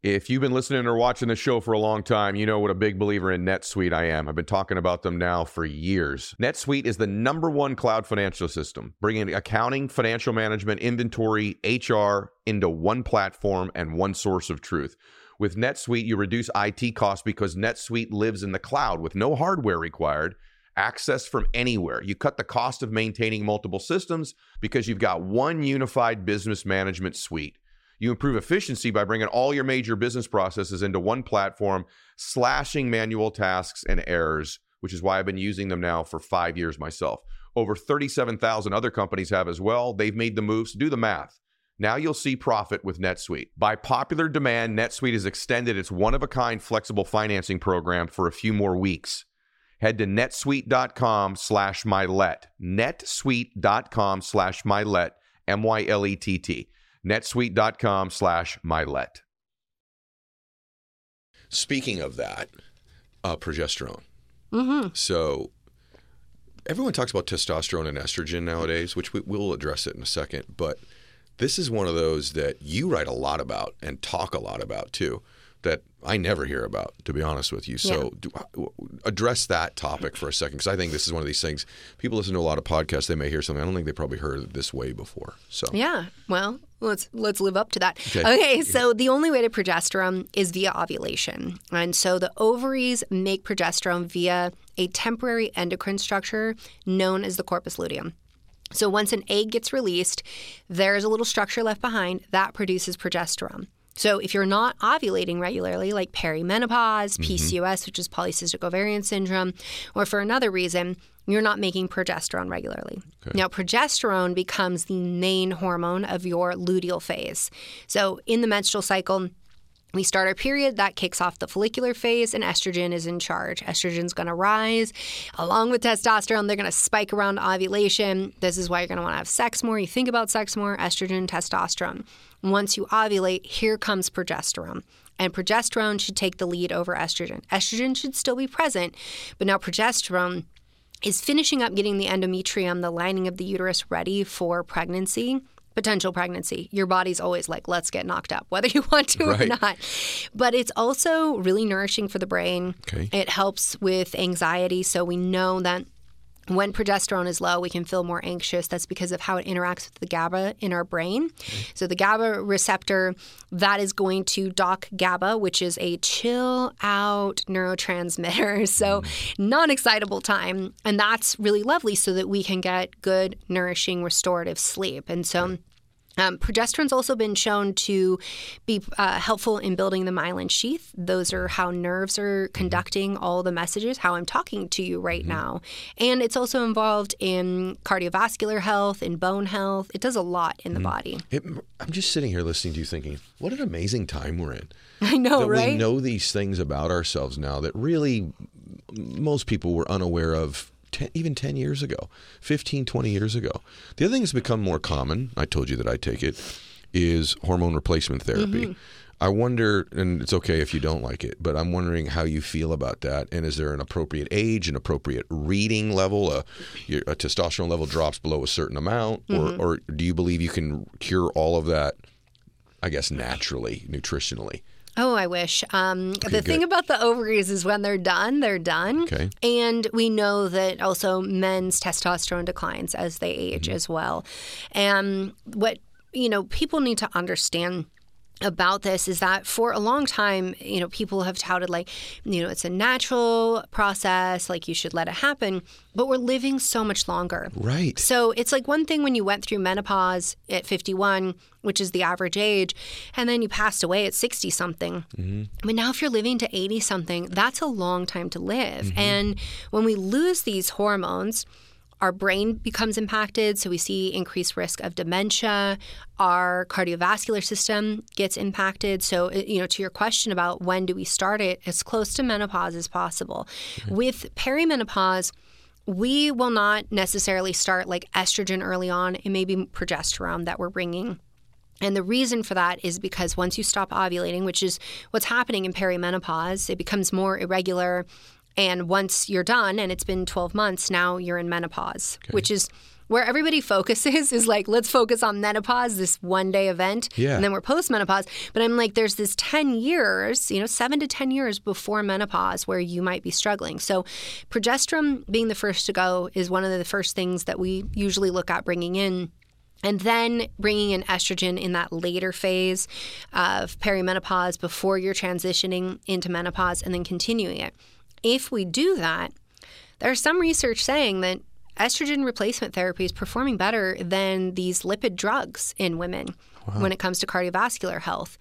If you've been listening or watching the show for a long time, you know what a big believer in NetSuite I am. I've been talking about them now for years. NetSuite is the number one cloud financial system, bringing accounting, financial management, inventory, HR into one platform and one source of truth. With NetSuite, you reduce IT costs because NetSuite lives in the cloud with no hardware required, access from anywhere. You cut the cost of maintaining multiple systems because you've got one unified business management suite. You improve efficiency by bringing all your major business processes into one platform, slashing manual tasks and errors, which is why I've been using them now for five years myself. Over 37,000 other companies have as well. They've made the moves. Do the math. Now you'll see profit with NetSuite. By popular demand, NetSuite has extended its one of a kind flexible financing program for a few more weeks. Head to netsuite.com slash mylett. netsuite.com slash mylett, M Y L E T T netsuite.com slash mylett. Speaking of that, uh, progesterone. Mm-hmm. So everyone talks about testosterone and estrogen nowadays, which we, we'll address it in a second. But this is one of those that you write a lot about and talk a lot about too, that I never hear about, to be honest with you. So do, uh, address that topic for a second, because I think this is one of these things. People listen to a lot of podcasts; they may hear something. I don't think they probably heard it this way before. So Yeah. Well, let's let's live up to that. Okay. Okay. so the only way to progesterone is via ovulation, and so the ovaries make progesterone via a temporary endocrine structure known as the corpus luteum. So once an egg gets released, there's a little structure left behind that produces progesterone. So if you're not ovulating regularly, like perimenopause, mm-hmm. PCOS, which is polycystic ovarian syndrome, or for another reason, you're not making progesterone regularly. Now, progesterone becomes the main hormone of your luteal phase. So in the menstrual cycle, we start our period, that kicks off the follicular phase, and estrogen is in charge. Estrogen's gonna rise. Along with testosterone, they're gonna spike around ovulation. This is why you're gonna wanna have sex more. You think about sex more, estrogen, testosterone. Once you ovulate, here comes progesterone. And progesterone should take the lead over estrogen. Estrogen should still be present, but now progesterone is finishing up getting the endometrium, the lining of the uterus, ready for pregnancy, potential pregnancy. Your body's always like, let's get knocked up, whether you want to Right. or not. But it's also really nourishing for the brain. Okay. It helps with anxiety. So we know that when progesterone is low, we can feel more anxious. That's because of how it interacts with the GABA in our brain. So the GABA receptor that is going to dock GABA, which is a chill out neurotransmitter. So non-excitable time, and that's really lovely, so that we can get good, nourishing, restorative sleep. And so. Um, progesterone's also been shown to be uh, helpful in building the myelin sheath. Those are how nerves are conducting all the messages, how I'm talking to you right now. And it's also involved in cardiovascular health, in bone health. It does a lot in the body. It, I'm just sitting here listening to you thinking, what an amazing time we're in. I know, that right? we know these things about ourselves now that really most people were unaware of 10, even 10 years ago 15 20 years ago the other thing that's become more common i told you that i take it is hormone replacement therapy Mm-hmm. I wonder, and it's okay if you don't like it, but I'm wondering how you feel about that. And is there an appropriate age, an appropriate reading level? A, your, a testosterone level drops below a certain amount, Mm-hmm. or, or do you believe you can cure all of that? I guess naturally, nutritionally. Oh, I wish. Um, the good. thing about the ovaries is when they're done, they're done. Okay. And we know that also men's testosterone declines as they age Mm-hmm. as well. And what, you know, people need to understand about this is that for a long time, you know, people have touted like, you know, it's a natural process, like you should let it happen, but we're living so much longer. Right. So it's like one thing when you went through menopause at 51, which is the average age, and then you passed away at 60 something. Mm-hmm. But now, if you're living to 80 something, that's a long time to live. Mm-hmm. And when we lose these hormones, our brain becomes impacted, so we see increased risk of dementia. Our cardiovascular system gets impacted. So, uh, you know, to your question about when do we start it, as close to menopause as possible. With perimenopause, we will not necessarily start like estrogen early on. It may be progesterone that we're bringing. And the reason for that is because once you stop ovulating, which is what's happening in perimenopause, it becomes more irregular. And once you're done and it's been 12 months, now you're in menopause, which is where everybody focuses is like, let's focus on menopause, this one day event. Yeah. And then we're post menopause. But I'm like, there's this 10 years, you know, seven to 10 years before menopause where you might be struggling. So progesterone being the first to go is one of the first things that we usually look at bringing in. And then bringing in estrogen in that later phase of perimenopause before you're transitioning into menopause and then continuing it. If we do that, there's some research saying that estrogen replacement therapy is performing better than these lipid drugs in women when it comes to cardiovascular health.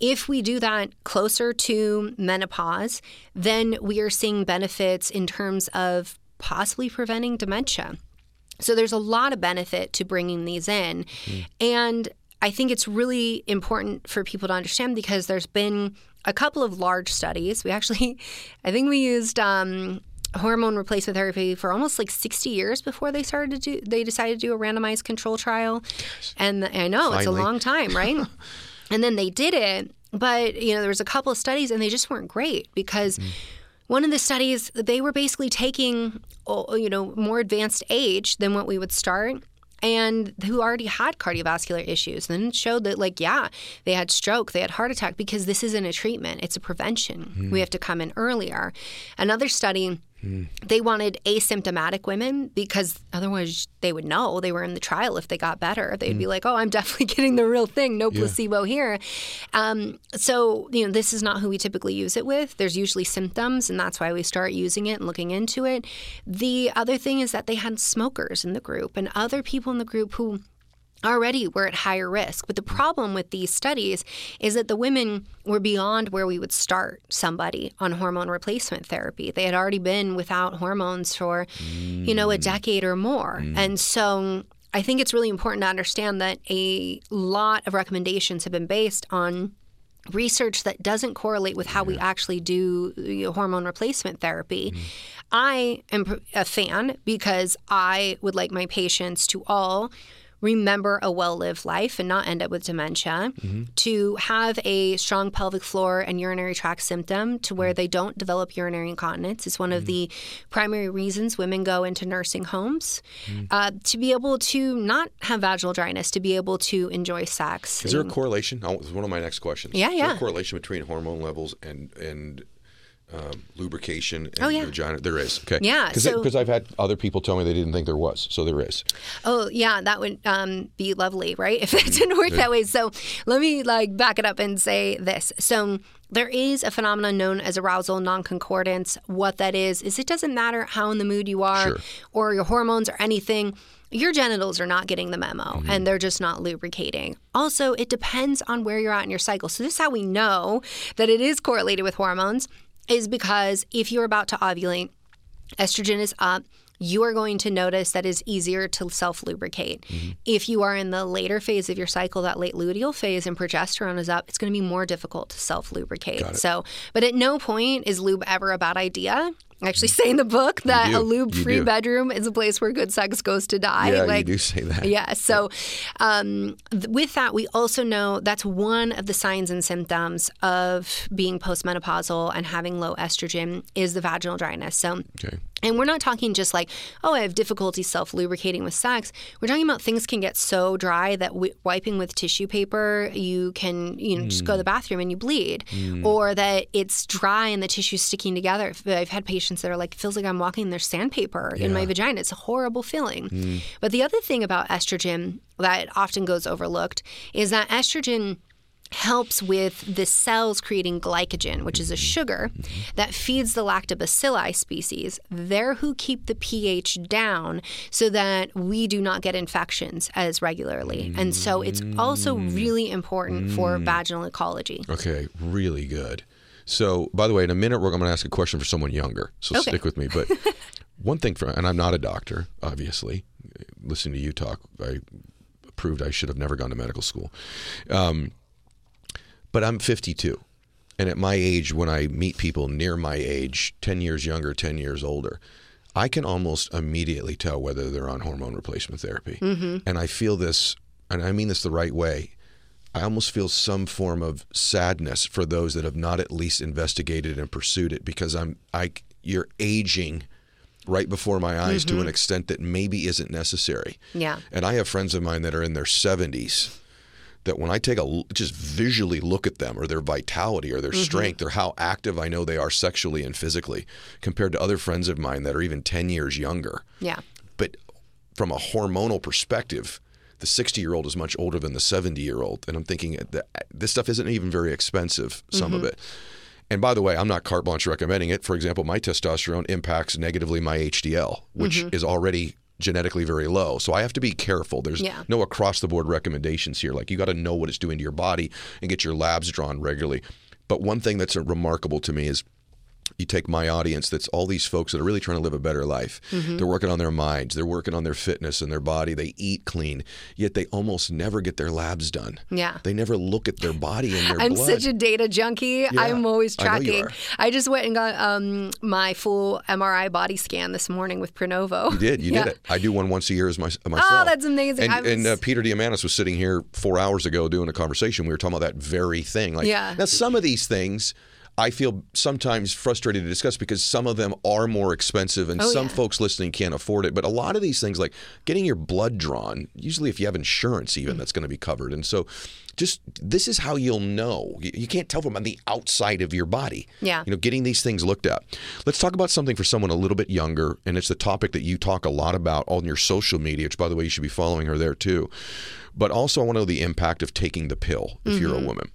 If we do that closer to menopause, then we are seeing benefits in terms of possibly preventing dementia. So there's a lot of benefit to bringing these in. Hmm. And I think it's really important for people to understand because there's been a couple of large studies. We actually, I think we used um, hormone replacement therapy for almost like 60 years before they started to do, they decided to do a randomized control trial. And I know it's a long time, right? and then they did it. But, you know, there was a couple of studies and they just weren't great because one of the studies, they were basically taking, oh, you know, more advanced age than what we would start and who already had cardiovascular issues. And it showed that, like, yeah, they had stroke, they had heart attack because this isn't a treatment, it's a prevention. Hmm. We have to come in earlier. Another study, they wanted asymptomatic women because otherwise they would know they were in the trial if they got better. They'd be like, oh, I'm definitely getting the real thing, no placebo here. Um, so, you know, this is not who we typically use it with. There's usually symptoms, and that's why we start using it and looking into it. The other thing is that they had smokers in the group and other people in the group who already were at higher risk. But the mm. problem with these studies is that the women were beyond where we would start somebody on hormone replacement therapy. They had already been without hormones for, you know, a mm. decade or more. Mm. And so I think it's really important to understand that a lot of recommendations have been based on research that doesn't correlate with how we actually do you know, hormone replacement therapy. I am a fan because I would like my patients to all remember a well lived life and not end up with dementia, mm-hmm. to have a strong pelvic floor and urinary tract symptom to where mm-hmm. they don't develop urinary incontinence. It's one of the mm-hmm. primary reasons women go into nursing homes. Uh, to be able to not have vaginal dryness, to be able to enjoy sex. Is there a correlation? Oh, one of my next questions. Yeah, Is there yeah. a correlation between hormone levels and and um, lubrication and Oh, yeah. vagina? There is. Okay. Yeah, Because so- I've had other people tell me they didn't think there was. So there is. Oh yeah, that would um, be lovely, right? If it didn't work that way. So let me like back it up and say this. So there is a phenomenon known as arousal non-concordance. What that is is it doesn't matter how in the mood you are Sure. or your hormones or anything. Your genitals are not getting the memo and they're just not lubricating. Also, it depends on where you're at in your cycle. So, this is how we know that it is correlated with hormones, is because if you're about to ovulate, estrogen is up, you are going to notice that it's easier to self lubricate. Mm-hmm. If you are in the later phase of your cycle, that late luteal phase, and progesterone is up, it's going to be more difficult to self lubricate. So, but at no point is lube ever a bad idea. Actually say in the book that a lube free bedroom is a place where good sex goes to die. Yeah, like, you do say that. yeah. So, um, th- with that, we also know that's one of the signs and symptoms of being postmenopausal and having low estrogen is the vaginal dryness. So, Okay. and we're not talking just like, oh, I have difficulty self lubricating with sex. We're talking about things can get so dry that w- wiping with tissue paper, you can, you know, just go to the bathroom and you bleed. Or that it's dry and the tissue's sticking together. I've had patients that are like, feels like I'm walking there's sandpaper in my vagina. It's a horrible feeling. Mm. But the other thing about estrogen that often goes overlooked is that estrogen helps with the cells creating glycogen, which is a mm-hmm. sugar mm-hmm. that feeds the lactobacilli species. They're who keep the pH down so that we do not get infections as regularly. And so it's also mm. really important for mm. vaginal ecology. Okay, really good. So, by the way, in a minute, we're going to ask a question for someone younger. So Okay. stick with me. But one thing for, and I'm not a doctor, obviously. Listening to you talk, I proved I should have never gone to medical school. Um, but I'm 52. And at my age, when I meet people near my age, 10 years younger, 10 years older, I can almost immediately tell whether they're on hormone replacement therapy. And I feel this, and I mean this the right way. I almost feel some form of sadness for those that have not at least investigated and pursued it because I'm I you're aging right before my eyes to an mm-hmm. extent that maybe isn't necessary. Yeah. And I have friends of mine that are in their 70s that when I take a just visually look at them or their vitality or their mm-hmm. strength or how active I know they are sexually and physically compared to other friends of mine that are even 10 years younger. Yeah. But from a hormonal perspective, the 60 year old is much older than the 70 year old. And I'm thinking that this stuff isn't even very expensive, some of mm-hmm. it. And by the way, I'm not carte blanche recommending it. For example, my testosterone impacts negatively my HDL, which mm-hmm. is already genetically very low. So I have to be careful. There's Yeah. no across the board recommendations here. Like you got to know what it's doing to your body and get your labs drawn regularly. But one thing that's remarkable to me is you take my audience that's all these folks that are really trying to live a better life. Mm-hmm. They're working on their minds, they're working on their fitness and their body, they eat clean, yet they almost never get their labs done. Yeah. They never look at their body and their I'm blood. such a data junkie. I'm always I tracking. are. I just went and got um, my full MRI body scan this morning with Prenuvo. You did. You Yeah. did it. I do one once a year as my, myself. Oh, that's amazing. And, was- and uh, Peter Diamandis was sitting here four hours ago doing a conversation. We were talking about that very thing. Like, Yeah. Now, some of these things I feel sometimes frustrated to discuss because some of them are more expensive and Oh, some yeah. folks listening can't afford it. But a lot of these things, like getting your blood drawn, usually if you have insurance, even that's going to be covered. And so, just this is how you'll know. You, can't tell from on the outside of your body. Yeah. You know, getting these things looked at. Let's talk about something for someone a little bit younger, and it's the topic that you talk a lot about on your social media, which, by the way, you should be following her there too. But also, I want to know the impact of taking the pill if you're a mm-hmm. woman.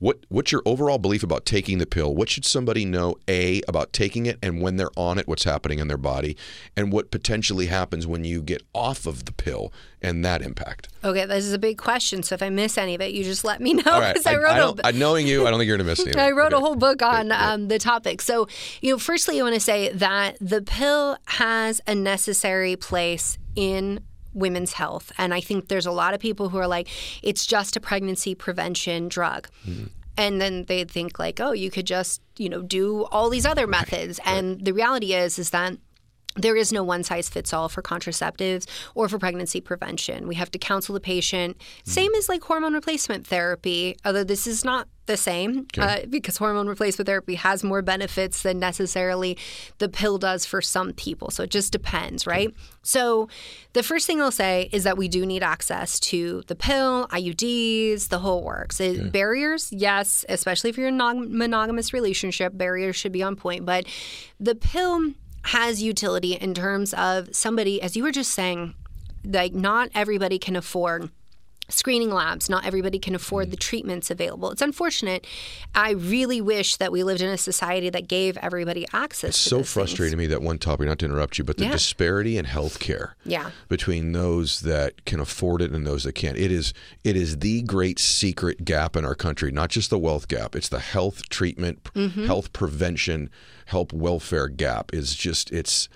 What What's your overall belief about taking the pill? What should somebody know, A, about taking it and when they're on it, what's happening in their body, and what potentially happens when you get off of the pill and that impact? Okay, this is a big question. So if I miss any of it, you just let me know All right. because I, wrote a. I- knowing you, I don't think you're going to miss anything. I wrote a whole book on um, the topic. So, you know, firstly, I want to say that the pill has a necessary place in women's health. And I think there's a lot of people who are like, it's just a pregnancy prevention drug. Hmm. And then they think like, oh, you could just, you know, do all these other methods. And the reality is, is that there is no one size fits all for contraceptives or for pregnancy prevention. We have to counsel the patient. Hmm. Same as like hormone replacement therapy, although this is not the same uh, because hormone replacement therapy has more benefits than necessarily the pill does for some people. So it just depends, right? So the first thing I'll say is that we do need access to the pill, IUDs, the whole works. It, Barriers, yes, especially if you're in a monogamous relationship, barriers should be on point. But the pill has utility in terms of somebody, as you were just saying, like not everybody can afford screening labs. Not everybody can afford the treatments available. It's unfortunate. I really wish that we lived in a society that gave everybody access. It's to so things. frustrating to me that one topic, not to interrupt you, but the Yeah. disparity in healthcare Yeah. between those that can afford it and those that can't. It is it is the great secret gap in our country, not just the wealth gap. It's the health treatment, Mm-hmm. health prevention, health welfare gap is just it's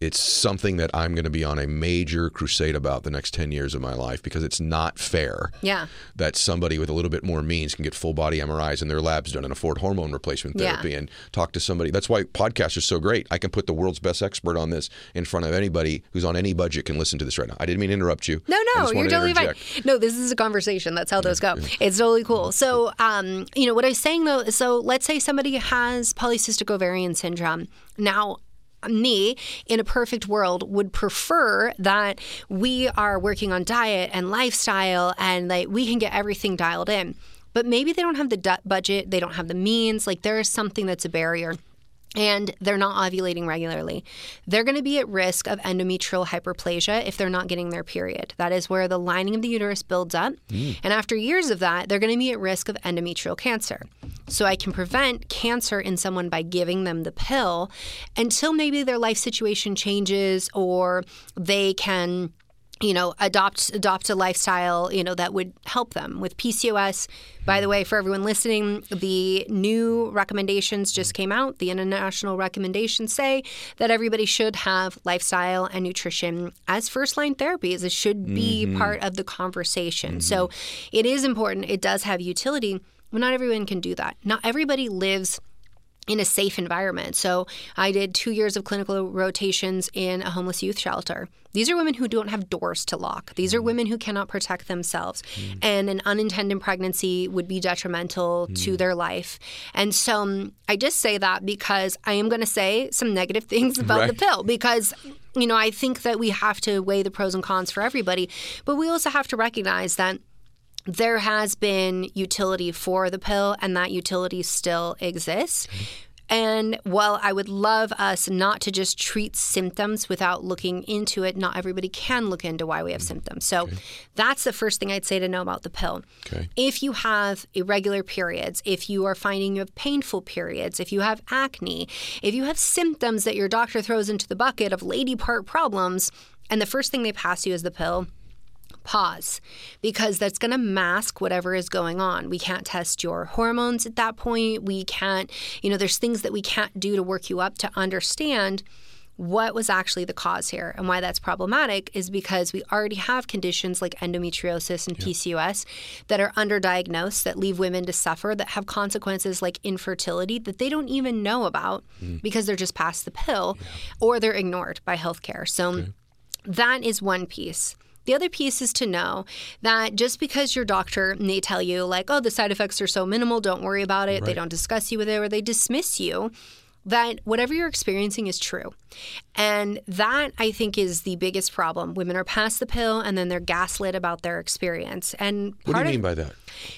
it's something that I'm going to be on a major crusade about the next 10 years of my life because it's not fair Yeah. that somebody with a little bit more means can get full body MRIs and their labs done and afford hormone replacement Yeah. therapy and talk to somebody. That's why podcasts are so great. I can put the world's best expert on this in front of anybody who's on any budget can listen to this right now. I didn't mean to interrupt you. No, no, you're totally fine. No, this is a conversation. That's how those go. It's totally cool. So, um, you know, what I was saying though, so let's say somebody has polycystic ovarian syndrome. Now, me in a perfect world would prefer that we are working on diet and lifestyle and like we can get everything dialed in. But maybe they don't have the budget, they don't have the means, like there is something that's a barrier and they're not ovulating regularly, they're going to be at risk of endometrial hyperplasia if they're not getting their period. That is where the lining of the uterus builds up. Mm. And after years of that, they're going to be at risk of endometrial cancer. So I can prevent cancer in someone by giving them the pill until maybe their life situation changes or they can you know adopt adopt a lifestyle you know that would help them with PCOS by the way for everyone listening the new recommendations just came out. The international recommendations say that everybody should have lifestyle and nutrition as first line therapies. It should be mm-hmm. part of the conversation. Mm-hmm. So it is important. It does have utility but not everyone can do that. Not everybody lives in a safe environment. So I did two years of clinical rotations in a homeless youth shelter. These are women who don't have doors to lock. These are mm. women who cannot protect themselves. Mm. And an unintended pregnancy would be detrimental to mm. their life. And so um, I just say that because I am going to say some negative things about the pill because you know, I think that we have to weigh the pros and cons for everybody, but we also have to recognize that there has been utility for the pill and that utility still exists. And while I would love us not to just treat symptoms without looking into it, not everybody can look into why we have mm-hmm. symptoms. So that's the first thing I'd say to know about the pill. Okay. If you have irregular periods, if you are finding you have painful periods, if you have acne, if you have symptoms that your doctor throws into the bucket of lady part problems, and the first thing they pass you is the pill, pause because that's going to mask whatever is going on. We can't test your hormones at that point. We can't, you know, there's things that we can't do to work you up to understand what was actually the cause here and why that's problematic is because we already have conditions like endometriosis and PCOS that are underdiagnosed that leave women to suffer that have consequences like infertility that they don't even know about mm. because they're just past the pill or they're ignored by healthcare. So that is one piece. The other piece is to know that just because your doctor may tell you, like, oh, the side effects are so minimal, don't worry about it, they don't discuss you with it, or they dismiss you, that whatever you're experiencing is true. And that, I think, is the biggest problem. Women are past the pill and then they're gaslit about their experience. And What do you of mean by that?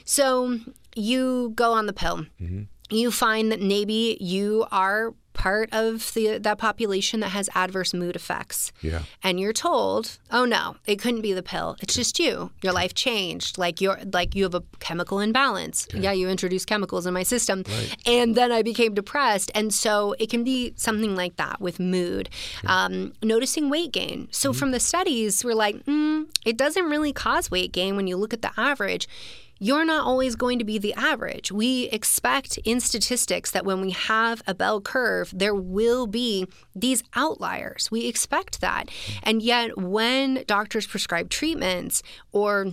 so you go on the pill. Mm-hmm. You find that maybe you are part of the that population that has adverse mood effects. Yeah. And you're told, "Oh no, it couldn't be the pill. It's just you. Your life changed. Like you're like you have a chemical imbalance. Yeah, you introduced chemicals in my system. And then I became depressed. And so it can be something like that with mood. Um, noticing weight gain. So from the studies, we're like, mm, it doesn't really cause weight gain when you look at the average you're not always going to be the average. We expect in statistics that when we have a bell curve, there will be these outliers. We expect that. And yet, when doctors prescribe treatments or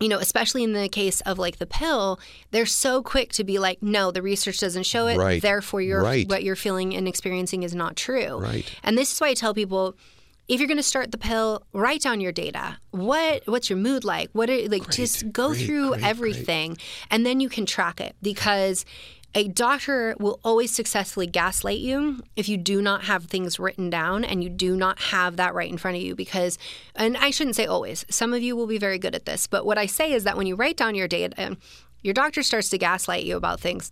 you know, especially in the case of like the pill, they're so quick to be like, no, the research doesn't show it. Right. Therefore, you're, Right. what you're feeling and experiencing is not true. Right. And this is why I tell people if you're going to start the pill, write down your data. What what's your mood like? What are like just go great, through great, great. everything and then you can track it because a doctor will always successfully gaslight you if you do not have things written down and you do not have that right in front of you because and I shouldn't say always. Some of you will be very good at this, but what I say is that when you write down your data, your doctor starts to gaslight you about things.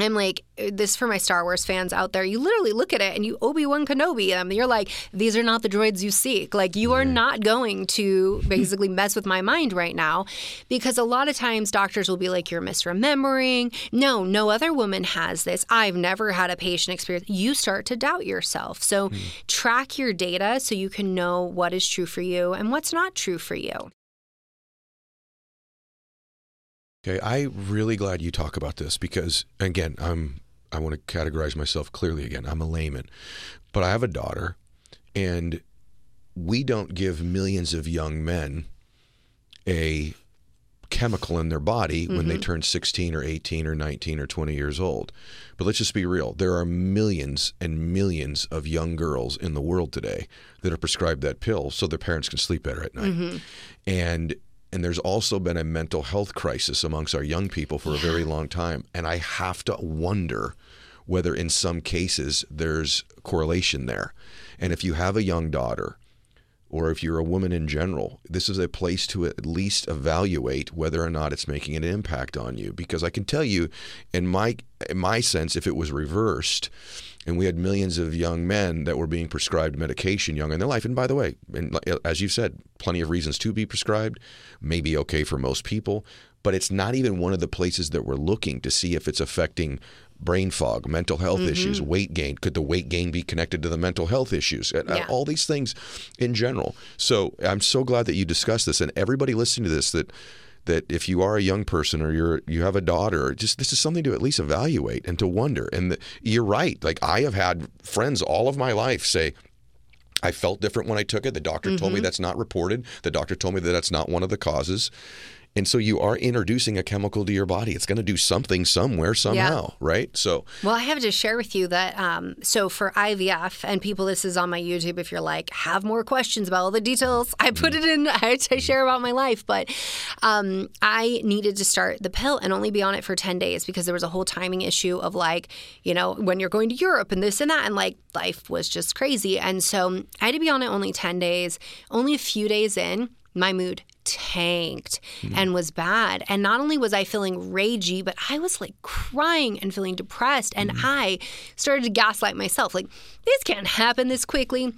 I'm like, uh, this for my Star Wars fans out there. You literally look at it and you Obi Wan Kenobi them. You're like, these are not the droids you seek. Like, you are not going to basically mess with my mind right now, because a lot of times doctors will be like, you're misremembering. No, no other woman has this. I've never had a patient experience. You start to doubt yourself. So, hmm. track your data so you can know what is true for you and what's not true for you. Okay, I'm really glad you talk about this because again, I'm I want to categorize myself clearly again. I'm a layman. But I have a daughter and we don't give millions of young men a chemical in their body when they mm-hmm. turn 16 or 18 or 19 or 20 years old. But let's just be real. There are millions and millions of young girls in the world today that are prescribed that pill so their parents can sleep better at night. Mm-hmm. And and there's also been a mental health crisis amongst our young people for a very long time. And I have to wonder whether in some cases there's correlation there. And if you have a young daughter or if you're a woman in general, this is a place to at least evaluate whether or not it's making an impact on you. Because I can tell you, in my in my sense, if it was reversed, and we had millions of young men that were being prescribed medication young in their life, and by the way, and uh, as you've said, plenty of reasons to be prescribed, maybe okay for most people, but it's not even one of the places that we're looking to see if it's affecting brain fog, mental health issues, weight gain. Could the weight gain be connected to the mental health issues? Uh, Yeah. all these things in general. So I'm so glad that you discussed this, and everybody listening to this that that if you are a young person or you're you have a daughter, just this is something to at least evaluate and to wonder. And the, you're right. Like I have had friends all of my life say. I felt different when I took it. The doctor told me that's not reported. The doctor told me that that's not one of the causes. And so you are introducing a chemical to your body. It's going to do something somewhere, somehow, right? So, Well, I have to share with you that um, so for IVF and people, this is on my YouTube. If you're like have more questions about all the details, I put it in. I, I share about my life, but um, I needed to start the pill and only be on it for ten days because there was a whole timing issue of like you know when you're going to Europe and this and that, and like life was just crazy, and so I had to be on it only ten days. Only a few days in, my mood tanked hmm. and was bad. And not only was I feeling ragey, but I was like crying and feeling depressed. And hmm. I started to gaslight myself like, this can't happen this quickly.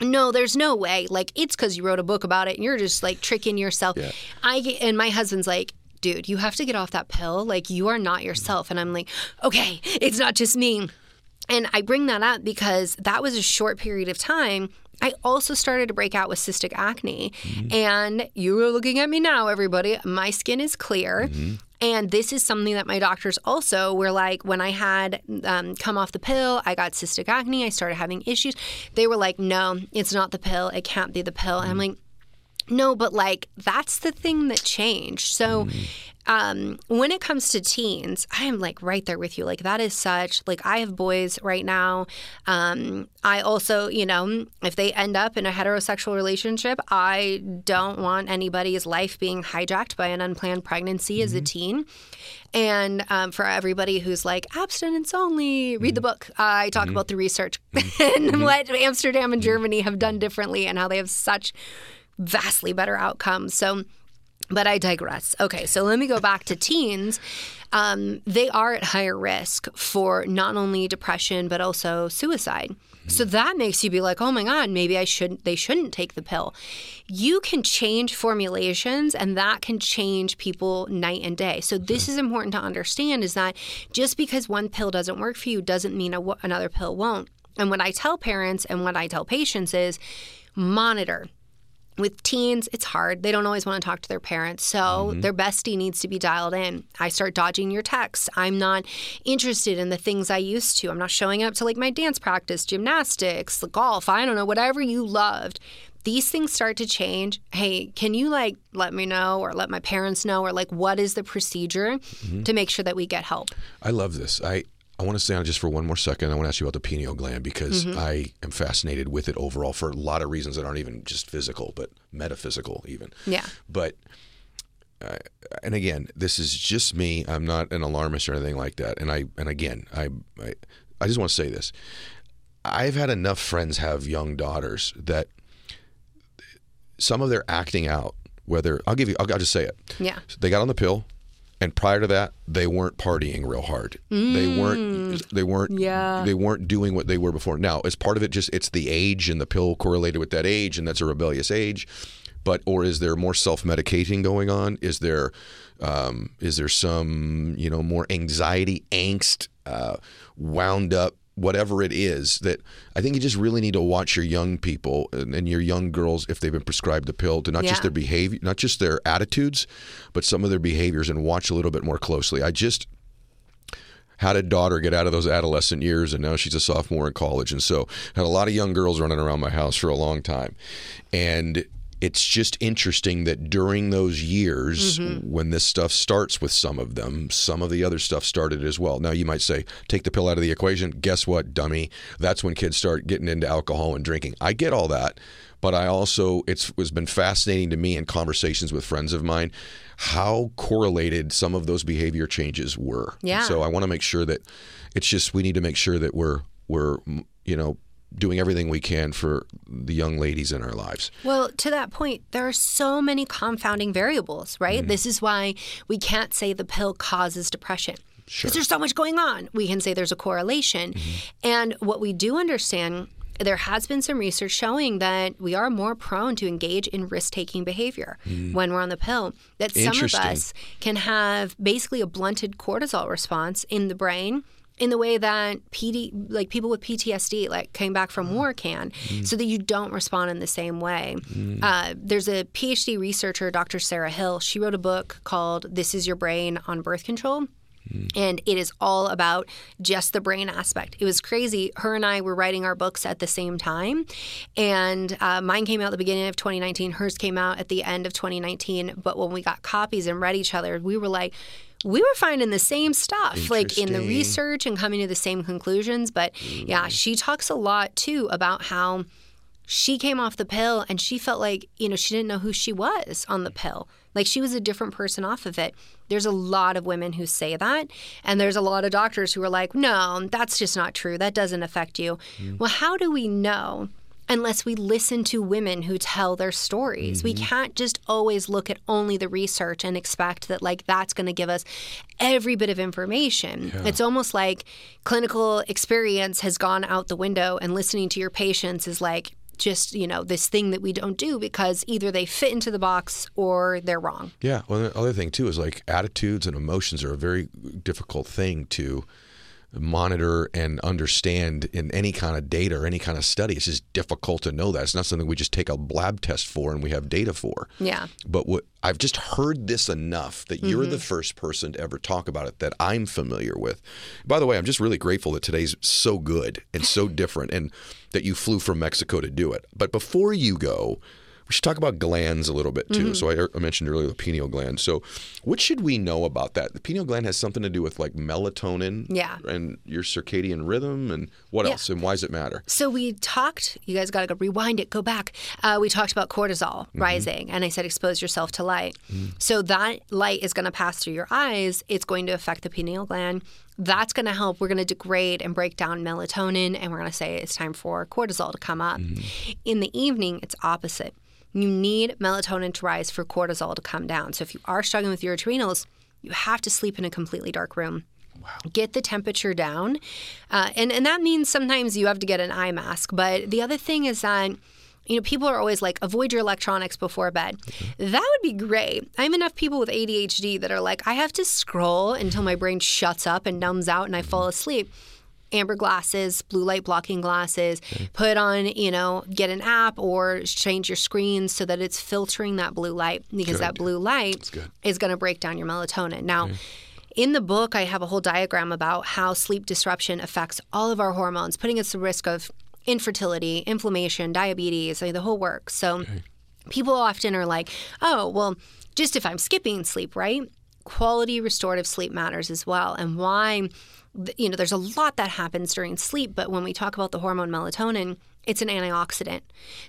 No, there's no way. Like, it's because you wrote a book about it and you're just like tricking yourself. I get, and my husband's like, dude, you have to get off that pill. Like, you are not hmm. yourself. And I'm like, okay, it's not just me. And I bring that up because that was a short period of time. I also started to break out with cystic acne. Mm-hmm. And you are looking at me now, everybody. My skin is clear. Mm-hmm. And this is something that my doctors also were like, when I had um, come off the pill, I got cystic acne, I started having issues. They were like, no, it's not the pill. It can't be the pill. And I'm mm-hmm. like, no, but like that's the thing that changed. So um, when it comes to teens, I am like right there with you. Like that is such like I have boys right now. Um, I also, you know, if they end up in a heterosexual relationship, I don't want anybody's life being hijacked by an unplanned pregnancy as a teen. And um, for everybody who's like abstinence only, read the book. I talk about the research and what Amsterdam and Germany have done differently and how they have such vastly better outcomes. So, but I digress. Okay, so let me go back to teens. Um, they are at higher risk for not only depression but also suicide. So that makes you be like, oh my God, maybe I shouldn't. They shouldn't take the pill. You can change formulations, and that can change people night and day. So this is important to understand: is that just because one pill doesn't work for you doesn't mean a, another pill won't. And what I tell parents and what I tell patients is monitor with teens, it's hard. They don't always want to talk to their parents. So mm-hmm. their bestie needs to be dialed in. I start dodging your texts. I'm not interested in the things I used to. I'm not showing up to like my dance practice, gymnastics, the golf, I don't know, whatever you loved. These things start to change. Hey, can you like let me know or let my parents know or like what is the procedure mm-hmm. to make sure that we get help? I love this. I, I want to stay on just for one more second. I want to ask you about the pineal gland because I am fascinated with it overall for a lot of reasons that aren't even just physical, but metaphysical, even. Yeah. But, uh, and again, this is just me. I'm not an alarmist or anything like that. And I, and again, I, I, I just want to say this. I've had enough friends have young daughters that some of their acting out, whether I'll give you, I'll, I'll just say it. Yeah. They got on the pill, and prior to that, they weren't partying real hard. They weren't. They weren't. Yeah. They weren't doing what they were before. Now, as part of it, just it's the age and the pill correlated with that age, and that's a rebellious age. But or is there more self-medicating going on? Is there um, is there some you know more anxiety, angst, uh, wound up whatever it is that I think you just really need to watch your young people and, and your young girls if they've been prescribed the pill to not just their behavior, not just their attitudes, but some of their behaviors and watch a little bit more closely. I just had a daughter get out of those adolescent years and now she's a sophomore in college. And so had a lot of young girls running around my house for a long time. And it's just interesting that during those years mm-hmm. when this stuff starts with some of them some of the other stuff started as well. Now you might say take the pill out of the equation. Guess what dummy? That's when kids start getting into alcohol and drinking. I get all that but I also it's has been fascinating to me in conversations with friends of mine how correlated some of those behavior changes were. Yeah. So I want to make sure that it's just we need to make sure that we're we're you know doing everything we can for the young ladies in our lives. Well, to that point, there are so many confounding variables, right? Mm-hmm. This is why we can't say the pill causes depression. Because there's so much going on. We can say there's a correlation. Mm-hmm. And what we do understand, there has been some research showing that we are more prone to engage in risk taking behavior mm-hmm. when we're on the pill. That some of us can have basically a blunted cortisol response in the brain in the way that PD, like people with PTSD, like came back from mm. war, can, mm. so that you don't respond in the same way. Mm. Uh, there's a PhD researcher, Dr. Sarah Hill. She wrote a book called "This Is Your Brain on Birth Control." And it is all about just the brain aspect. It was crazy. Her and I were writing our books at the same time. And uh, mine came out at the beginning of 2019, hers came out at the end of 2019. But when we got copies and read each other, we were like, we were finding the same stuff, like in the research and coming to the same conclusions. But yeah, she talks a lot too about how she came off the pill and she felt like, you know, she didn't know who she was on the pill. Like she was a different person off of it. There's a lot of women who say that. And there's a lot of doctors who are like, no, that's just not true. That doesn't affect you. Mm. Well, how do we know? Unless we listen to women who tell their stories. We mm-hmm. can't just always look at only the research and expect that, like, that's going to give us every bit of information. It's almost like clinical experience has gone out the window, and listening to your patients is like, just you know this thing that we don't do because either they fit into the box or they're wrong Yeah. Well, the other thing too is like attitudes and emotions are a very difficult thing to monitor and understand in any kind of data or any kind of study. It's just difficult to know that. It's not something we just take a lab test for and we have data for. yeah But what I've just heard this enough that you're the mm-hmm. first person to ever talk about it that I'm familiar with. By the way, I'm just really grateful that today's so good and so different and that you flew from Mexico to do it. But before you go, we should talk about glands a little bit too. Mm-hmm. So I, I mentioned earlier the pineal gland. So what should we know about that? The pineal gland has something to do with like melatonin Yeah. and your circadian rhythm and what Yeah. else and why does it matter? So we talked, you guys got to go rewind it, go back. Uh, we talked about cortisol mm-hmm. rising, and I said expose yourself to light. Hmm. So that light is going to pass through your eyes. It's going to affect the pineal gland. That's going to help. We're going to degrade and break down melatonin, and we're going to say it's time for cortisol to come up. Mm-hmm. In the evening, it's opposite. You need melatonin to rise for cortisol to come down. So if you are struggling with your adrenals, you have to sleep in a completely dark room Wow. get the temperature down. Uh, and, and that means sometimes you have to get an eye mask. But the other thing is that, you know, people are always like, avoid your electronics before bed. That would be great. I have enough people with ADHD that are like, I have to scroll until my brain shuts up and numbs out and I fall asleep. Amber glasses, blue light blocking glasses, put on, you know, get an app or change your screen so that it's filtering that blue light because that blue light is going to break down your melatonin. Now, in the book, I have a whole diagram about how sleep disruption affects all of our hormones, putting us at risk of infertility, inflammation, diabetes, like the whole works. So people often are like, oh, well, just if I'm skipping sleep, right? Quality restorative sleep matters as well. And why, you know, there's a lot that happens during sleep, but when we talk about the hormone melatonin, it's an antioxidant.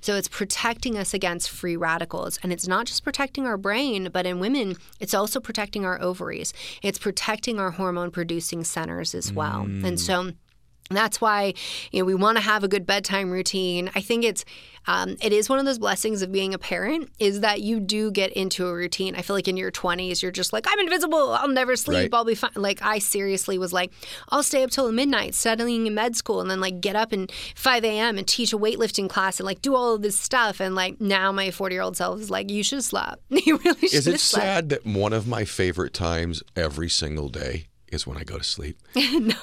So it's protecting us against free radicals. And it's not just protecting our brain, but in women, it's also protecting our ovaries. It's protecting our hormone producing centers as well. And mm. so that's why you know we want to have a good bedtime routine. I think it's um, it is one of those blessings of being a parent is that you do get into a routine. I feel like in your 20s you're just like I'm invisible. I'll never sleep. Right. I'll be fine. Like I seriously was like I'll stay up till midnight studying in med school and then like get up and 5 a.m. and teach a weightlifting class and like do all of this stuff. And like now my 40 year old self is like you should slept. you really should Is it slept. sad that one of my favorite times every single day is when I go to sleep?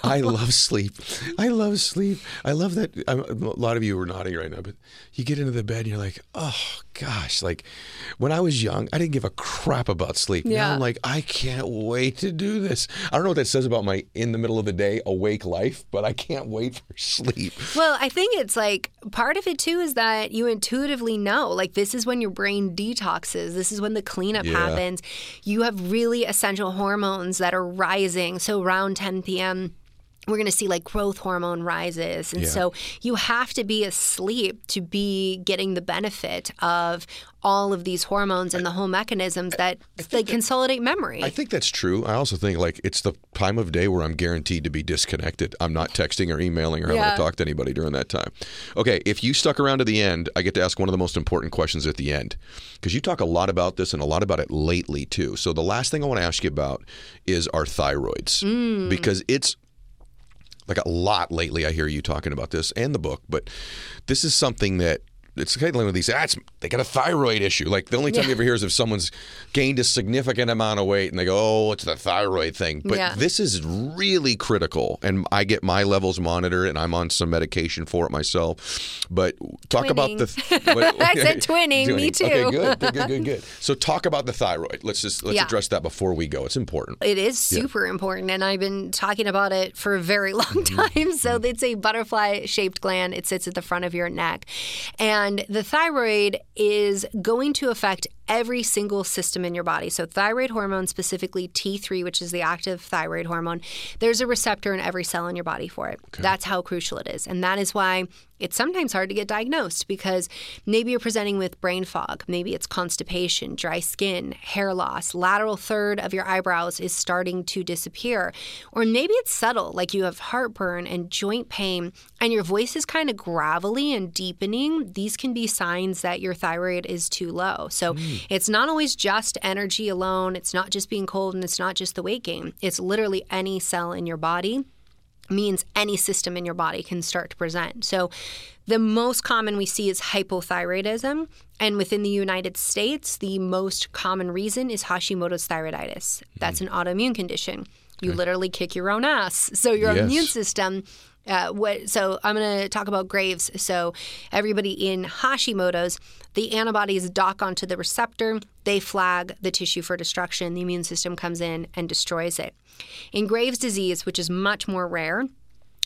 I love sleep. I love sleep. I love that. I'm, a lot of you are nodding right now, but you get into the bed and you're like, oh gosh. Like when I was young, I didn't give a crap about sleep. Now Yeah. I'm like, I can't wait to do this. I don't know what that says about my in the middle of the day awake life, but I can't wait for sleep. Well, I think it's like part of it too is that you intuitively know, like, this is when your brain detoxes. This is when the cleanup Yeah. happens. You have really essential hormones that are rising. So around 10 p.m., we're going to see like growth hormone rises. And Yeah. so you have to be asleep to be getting the benefit of all of these hormones and the whole mechanisms that like consolidate memory. I think that's true. I also think like it's the time of day where I'm guaranteed to be disconnected. I'm not texting or emailing or having Yeah. to talk to anybody during that time. Okay, if you stuck around to the end, I get to ask one of the most important questions at the end because you talk a lot about this and a lot about it lately too. So the last thing I want to ask you about is our thyroids mm. because it's like a lot lately. I hear you talking about this and the book, but this is something that it's kind of like they say, ah, they got a thyroid issue. Like the only time you ever hear is if someone's gained a significant amount of weight and they go, oh, it's the thyroid thing. But Yeah. this is really critical. And I get my levels monitored and I'm on some medication for it myself. But talk about the. Twinning. I said twinning. Me too. Okay, good. Good, good, good, good. So talk about the thyroid. Let's just let's Yeah. address that before we go. It's important. It is super important, and I've been talking about it for a very long time. So it's a butterfly-shaped gland. It sits at the front of your neck, and the thyroid is going to affect every single system in your body. So thyroid hormone, specifically T3, which is the active thyroid hormone, there's a receptor in every cell in your body for it. That's how crucial it is, and that is why it's sometimes hard to get diagnosed because maybe you're presenting with brain fog, maybe it's constipation, dry skin, hair loss, lateral third of your eyebrows is starting to disappear, or maybe it's subtle, like you have heartburn and joint pain, and your voice is kind of gravelly and deepening. These can be signs that your thyroid is too low. So hmm. It's not always just energy alone, it's not just being cold, and it's not just the weight gain. It's literally any cell in your body means any system in your body can start to present. So, the most common we see is hypothyroidism. And within the United States, the most common reason is Hashimoto's thyroiditis. That's hmm. an autoimmune condition. You literally kick your own ass. So, your Yes. immune system. Uh, what, so I'm going to talk about Graves. So everybody in Hashimoto's, the antibodies dock onto the receptor. They flag the tissue for destruction. The immune system comes in and destroys it. In Graves' disease, which is much more rare,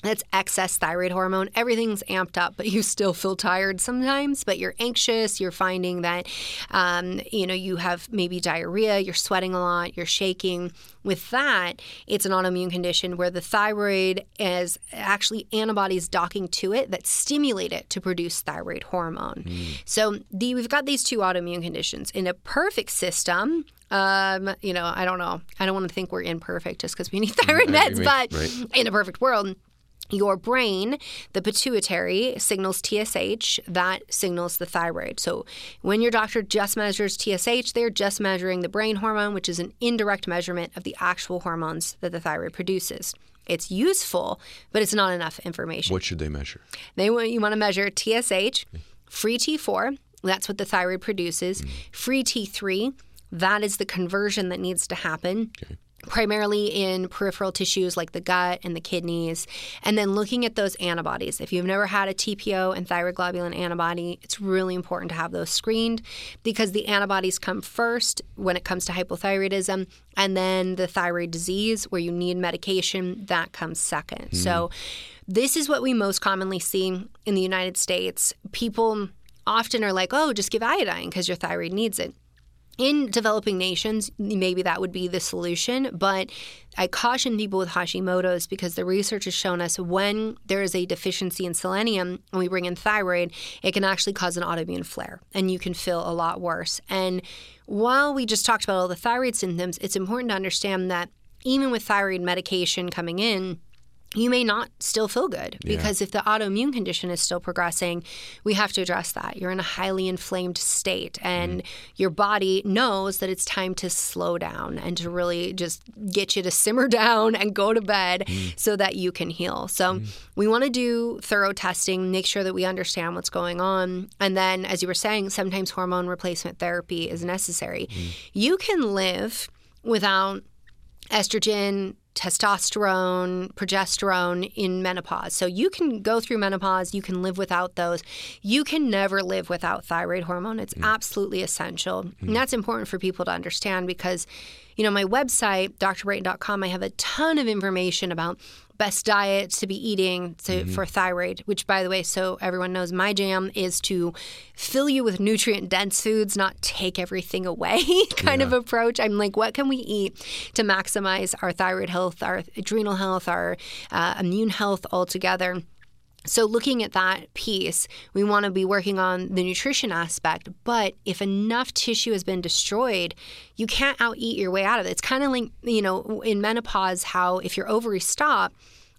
that's excess thyroid hormone. Everything's amped up, but you still feel tired sometimes. But you're anxious. You're finding that, um, you know, you have maybe diarrhea. You're sweating a lot. You're shaking. With that, it's an autoimmune condition where the thyroid is actually antibodies docking to it that stimulate it to produce thyroid hormone. So the, we've got these two autoimmune conditions. In a perfect system, um, you know, I don't know. I don't want to think we're imperfect just because we need thyroid meds, right, but right. in a perfect world, your brain, the pituitary, signals TSH, that signals the thyroid. So when your doctor just measures TSH, they're just measuring the brain hormone, which is an indirect measurement of the actual hormones that the thyroid produces. It's useful, but it's not enough information. What should they measure? They want you want to measure TSH, free T4, that's what the thyroid produces, mm. free T3, that is the conversion that needs to happen. Primarily in peripheral tissues like the gut and the kidneys, and then looking at those antibodies. If you've never had a TPO and thyroglobulin antibody, it's really important to have those screened because the antibodies come first when it comes to hypothyroidism, and then the thyroid disease where you need medication, that comes second. Mm-hmm. So, this is what we most commonly see in the United States. People often are like, oh, just give iodine because your thyroid needs it. In developing nations, maybe that would be the solution, but I caution people with Hashimoto's because the research has shown us when there is a deficiency in selenium and we bring in thyroid, it can actually cause an autoimmune flare and you can feel a lot worse. And while we just talked about all the thyroid symptoms, it's important to understand that even with thyroid medication coming in, you may not still feel good because if the autoimmune condition is still progressing, we have to address that. You're in a highly inflamed state, and mm-hmm. your body knows that it's time to slow down and to really just get you to simmer down and go to bed mm. so that you can heal. So, mm. we want to do thorough testing, make sure that we understand what's going on. And then, as you were saying, sometimes hormone replacement therapy is necessary. Mm. You can live without estrogen, testosterone, progesterone in menopause. So you can go through menopause, you can live without those. You can never live without thyroid hormone. It's mm. absolutely essential. Mm-hmm. And that's important for people to understand because you know, my website, drbrighten.com, I have a ton of information about best diet to be eating to, for thyroid, which, by the way, so everyone knows, my jam is to fill you with nutrient dense foods, not take everything away kind of approach. I'm like, what can we eat to maximize our thyroid health, our adrenal health, our uh, immune health altogether? So, looking at that piece, we want to be working on the nutrition aspect. But if enough tissue has been destroyed, you can't out eat your way out of it. It's kind of like, you know, in menopause, how if your ovaries stop,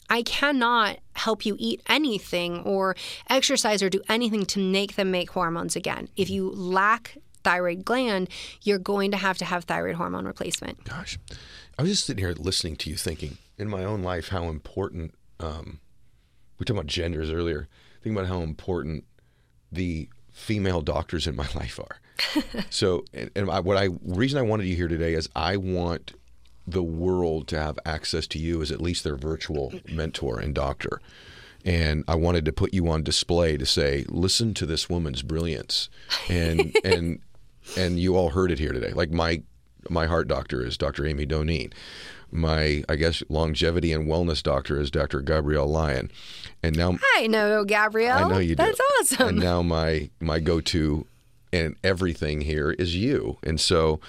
I cannot help you eat anything or exercise or do anything to make them make hormones again. If you lack thyroid gland, you're going to have to have thyroid hormone replacement. Gosh, I was just sitting here listening to you, thinking in my own life how important. Um, we were talking about genders earlier. Think about how important the female doctors in my life are. so, and, and I, what I reason I wanted you here today is I want the world to have access to you as at least their virtual mentor and doctor. And I wanted to put you on display to say, listen to this woman's brilliance, and and and you all heard it here today. Like my my heart doctor is Dr. Amy Doneen. My I guess longevity and wellness doctor is Dr. Gabrielle Lyon, and now I know Gabrielle. I know you do. That's awesome. And now my my go to and everything here is you, and so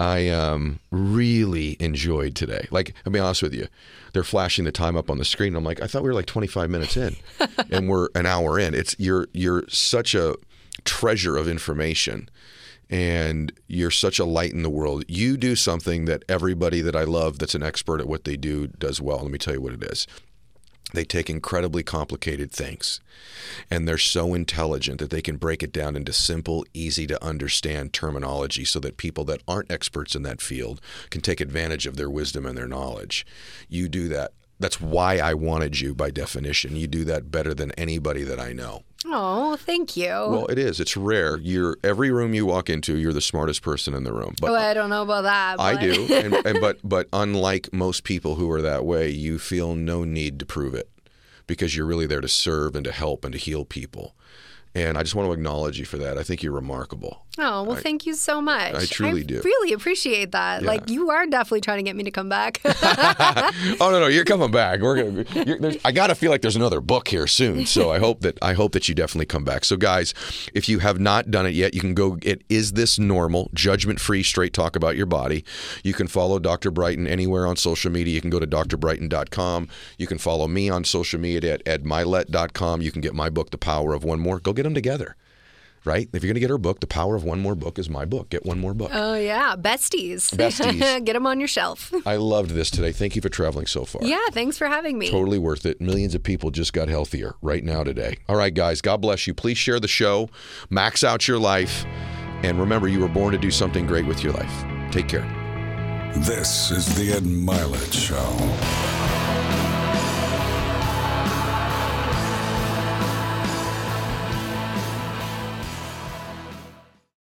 I um, really enjoyed today. Like, I'll be honest with you, they're flashing the time up on the screen. I'm like, I thought we were like 25 minutes in, and we're an hour in. It's you're you're such a treasure of information, and you're such a light in the world. You do something that everybody that I love that's an expert at what they do does well. Let me tell you what it is. They take incredibly complicated things and they're so intelligent that they can break it down into simple, easy to understand terminology so that people that aren't experts in that field can take advantage of their wisdom and their knowledge. You do that. That's why I wanted you by definition. You do that better than anybody that I know. Oh, thank you. Well, it is. It's rare. You're every room you walk into, you're the smartest person in the room. But oh, I don't know about that. But... I do. and, and, but but unlike most people who are that way, you feel no need to prove it because you're really there to serve and to help and to heal people. And I just want to acknowledge you for that. I think you're remarkable. Oh, well, I, thank you so much. I truly I do. really appreciate that. Yeah. Like, you are definitely trying to get me to come back. oh, no, no, you're coming back. We're gonna, I got to feel like there's another book here soon. So I hope that I hope that you definitely come back. So, guys, if you have not done it yet, you can go get Is This Normal? Judgment free, straight talk about your body. You can follow Dr. Brighten anywhere on social media. You can go to drbrighten.com. You can follow me on social media at edmylett.com. You can get my book, The Power of One More. Go get them together right? If you're going to get her book, The Power of One More Book is my book. Get one more book. Oh, yeah. Besties. Besties. get them on your shelf. I loved this today. Thank you for traveling so far. Yeah, thanks for having me. Totally worth it. Millions of people just got healthier right now today. All right, guys, God bless you. Please share the show, max out your life, and remember you were born to do something great with your life. Take care. This is the Ed Mylett Show.